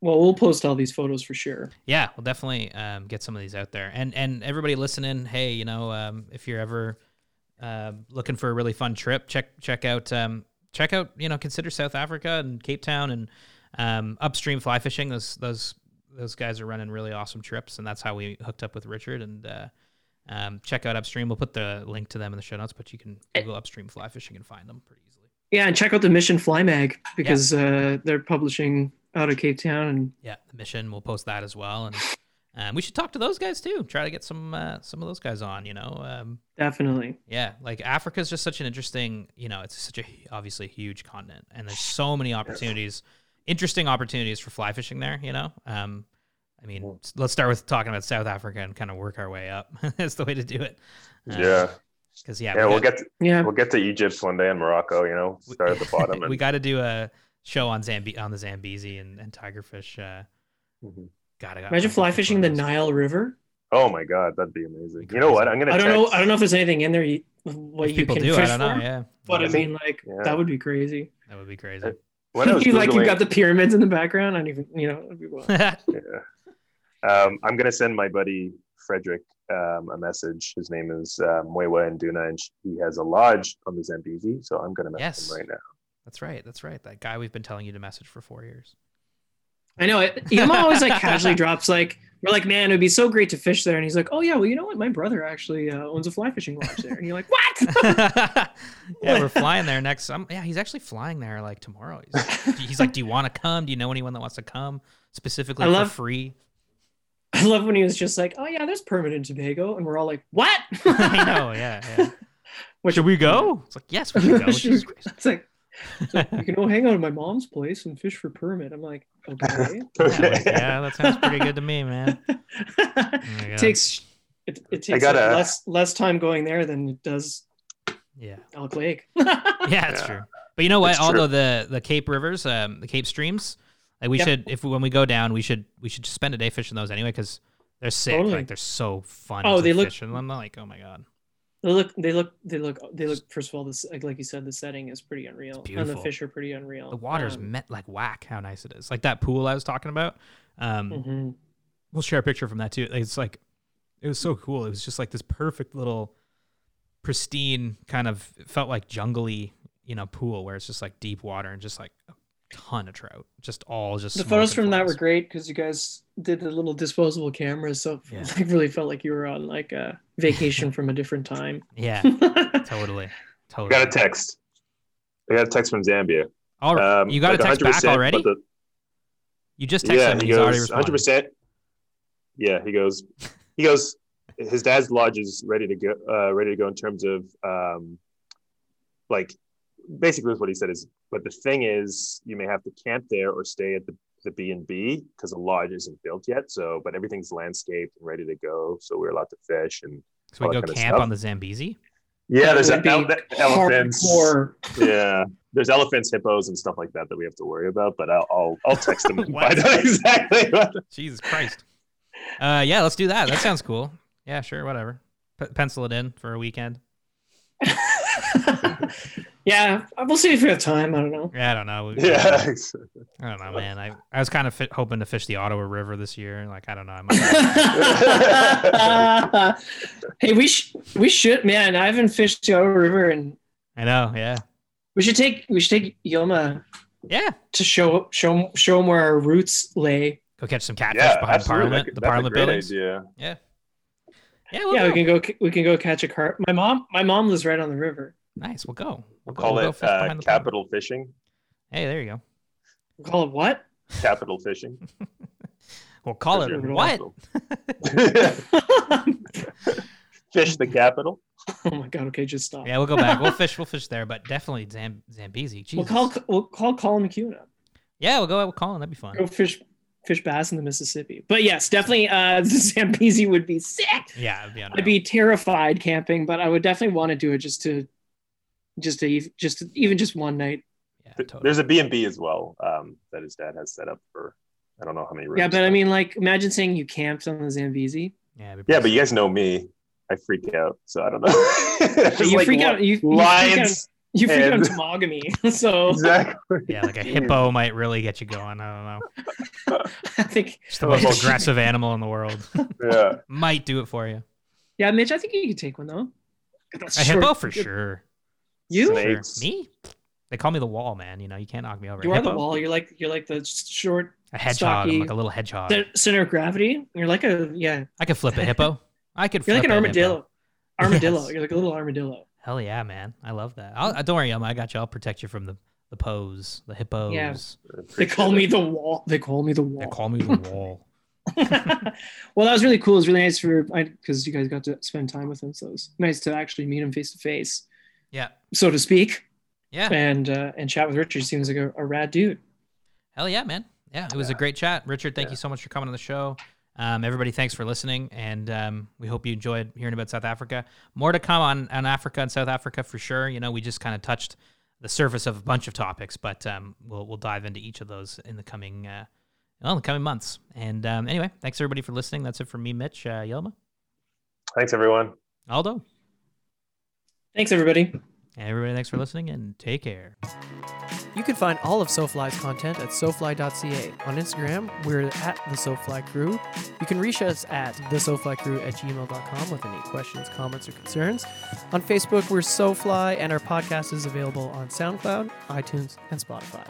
Well, we'll post all these photos for sure. Yeah, we'll definitely um, get some of these out there. And and everybody listening, hey, you know, um, if you're ever uh, looking for a really fun trip, check check out um, check out you know consider South Africa and Cape Town and um, upstream fly fishing. Those those those guys are running really awesome trips, and that's how we hooked up with Richard. And uh, um, check out upstream. We'll put the link to them in the show notes, but you can Google upstream fly fishing and find them pretty easily. Yeah, and check out the Mission Fly Mag because uh, they're publishing out of Cape Town and Yeah, the mission. We'll post that as well, and um, we should talk to those guys too. Try to get some uh, some of those guys on. You know. Um, definitely. Yeah, like Africa is just such an interesting, you know, it's such a obviously huge continent, and there's so many opportunities, interesting opportunities for fly fishing there. You know, um, I mean, let's start with talking about South Africa and kind of work our way up. That's the way to do it. yeah. because yeah, Yeah, we we'll got, get to, Yeah. we'll get to Egypt one day and Morocco. You know, start at the bottom. And, we got to do a show on Zambi on the Zambezi and, and tigerfish. Uh, Mhm. Gotta got Imagine fly fishing the Nile River. Oh my god, that'd be amazing. You know what? I'm gonna. I don't know. I don't know if there's anything in there. You, what If you can do, fish I don't know. for, Yeah, But I mean, like Yeah. that would be crazy. that would be crazy. When I was you like you Googling- got the pyramids in the background. I don't even you know. That'd be. Yeah. Um, I'm gonna send my buddy Frederick um, a message. His name is uh, Mwewa Nduna, and he has a lodge on the Zambezi. So I'm gonna message Yes. him right now. That's right. That's right. That guy we've been telling you to message for four years. I know it. Yuma always like casually drops like we're like, man, it would be so great to fish there, and he's like, oh yeah, well you know what, my brother actually uh, owns a fly fishing lodge there, and you're like, what? yeah, we're flying there next. Um, yeah, he's actually flying there like tomorrow. He's, he's like, "Do you want to come? Do you know anyone that wants to come specifically I for love- free?" I love when he was just like, "Oh yeah, there's permit in Tobago," and we're all like, "What?" I know, yeah. yeah. Which- Should we go? It's like, yes, we should go. Jesus Christ. it's like, it's like, you can go hang out at my mom's place and fish for permit. I'm like, okay. Yeah, yeah, that sounds pretty good to me, man. Oh it takes it, it takes gotta- like, less less time going there than it does Yeah. Elk Lake. Yeah, that's Yeah. true. But you know what? It's Although true. the the Cape rivers, um, the Cape streams, like we Yep. should, if when we go down, we should we should just spend a day fishing those anyway because they're sick. Totally. Like they're so fun. Oh, to they look- fish in them. Like, oh my god. They look, they look, they look, they look. First of all, this like, like you said, the setting is pretty unreal, and the fish are pretty unreal. The water's Um, met like whack. How nice it is. Like that pool I was talking about. Um, mhm. we'll share a picture from that too. It's like it was so cool. It was just like this perfect little pristine kind of it felt like jungly, you know, pool where it's just like deep water and just like ton of trout. Just all just The photos smoking from that were great because you guys did the little disposable cameras, so Yeah. it like, really felt like you were on like a vacation from a different time. Yeah, totally. Totally. got a text. I got a text from Zambia. All right. Um, you got like a text back 100%, already? the- you just texted yeah, him. he He's goes responded. 100. percent Yeah, he goes. He goes. His dad's lodge is ready to go. Uh, ready to go in terms of um, like basically what he said is. But the thing is, you may have to camp there or stay at the the B and B because the lodge isn't built yet. So, but everything's landscaped and ready to go. So we're allowed to fish and So we go camp on the Zambezi. yeah, there's ele- elephants. hardcore. yeah, there's elephants, hippos, and stuff like that that we have to worry about. But I'll I'll, I'll text them and find out exactly. What. Jesus Christ. Uh, yeah, let's do that. That sounds cool. Yeah, sure, whatever. P- pencil it in for a weekend. yeah, we'll see if we have time. I don't know. Yeah, I don't know. Yeah, I don't know, man. I, I was kind of fi- hoping to fish the Ottawa River this year. Like, I don't know. I might- hey, we sh- we should man. I haven't fished the Ottawa River, and I know. Yeah. we should take we should take Yoma Yeah. to show show show him where our roots lay. Go catch some catfish yeah, behind absolutely. Parliament, That- the Parliament great buildings. idea. Yeah. Yeah, we'll yeah, go. we can go we can go catch a carp. My mom my mom lives right on the river. Nice. We'll go. We'll go- call we'll go it fish uh, behind the capital fishing. Hey, there you go. We call it what? Capital fishing. We'll call it what? Fish the capital. Oh my god. Okay, just stop. Yeah, we'll go back. We'll fish. We'll fish there, but definitely Zam- Zambezi. Jesus. We'll call we'll call Colin McEwen up. yeah, we'll go. We'll call him. That'd be fun. Go fish fish bass in the Mississippi. But yes, definitely uh the Zambezi would be sick. Yeah, it'd be I'd be terrified camping, but I would definitely want to do it just to just to just to, even just one night. yeah, Th- totally. There's a B and B as well um, that his dad has set up for. I don't know how many rooms. Yeah, but I mean like imagine saying you camped on the Zambezi. Yeah, it'd Yeah, but you guys know me. I freak out, so I don't know. There's you like freak out you, you freak out lions. you freak out and- so Exactly. Yeah, like a hippo might really get you going. I don't know. I think Just the most aggressive animal in the world. Yeah. might do it for you. yeah, Mitch, I think you could take one though. That's A short- hippo for sure. You For. Snakes. Me? They call me the wall, man. You know, you can't knock me over. you are the Hippo? wall. You're like you're like the short A hedgehog. I'm stocky- like a little hedgehog. center- center of gravity. You're like a yeah. I could flip a hippo. I could. You're like an a hippo. armadillo. Armadillo. Yes. You're like a little armadillo. Hell yeah, man! I love that. I'll, uh, don't worry, Emma. I got you. I'll protect you from the the pose, the hippos. They call me the wall. They call me the wall. They call me the wall. well, that was really cool. It was really nice for because you guys got to spend time with him. So it was nice to actually meet him face to face, Yeah, so to speak, yeah. and uh, and chat with Richard. Seems like a, a rad dude. Hell yeah, man. Yeah, it was a great chat. Richard, thank you so much for coming on the show. Um, everybody, thanks for listening, and um, we hope you enjoyed hearing about South Africa. More to come on, on Africa and South Africa for sure. You know, we just kind of touched the surface of a bunch of topics, but um, we'll we'll dive into each of those in the coming uh, well, in the coming months. And um, anyway, thanks everybody for listening. That's it for me, Mitch, uh, Yilma, Thanks, everyone. Aldo, Thanks, everybody. and everybody. Thanks for listening, and take care. You can find all of SoFly's content at SoFly.ca. On Instagram, we're at the SoFly Crew. You can reach us at the SoFly Crew at gmail.com with any questions, comments, or concerns. On Facebook, we're SoFly, and our podcast is available on SoundCloud, iTunes, and Spotify.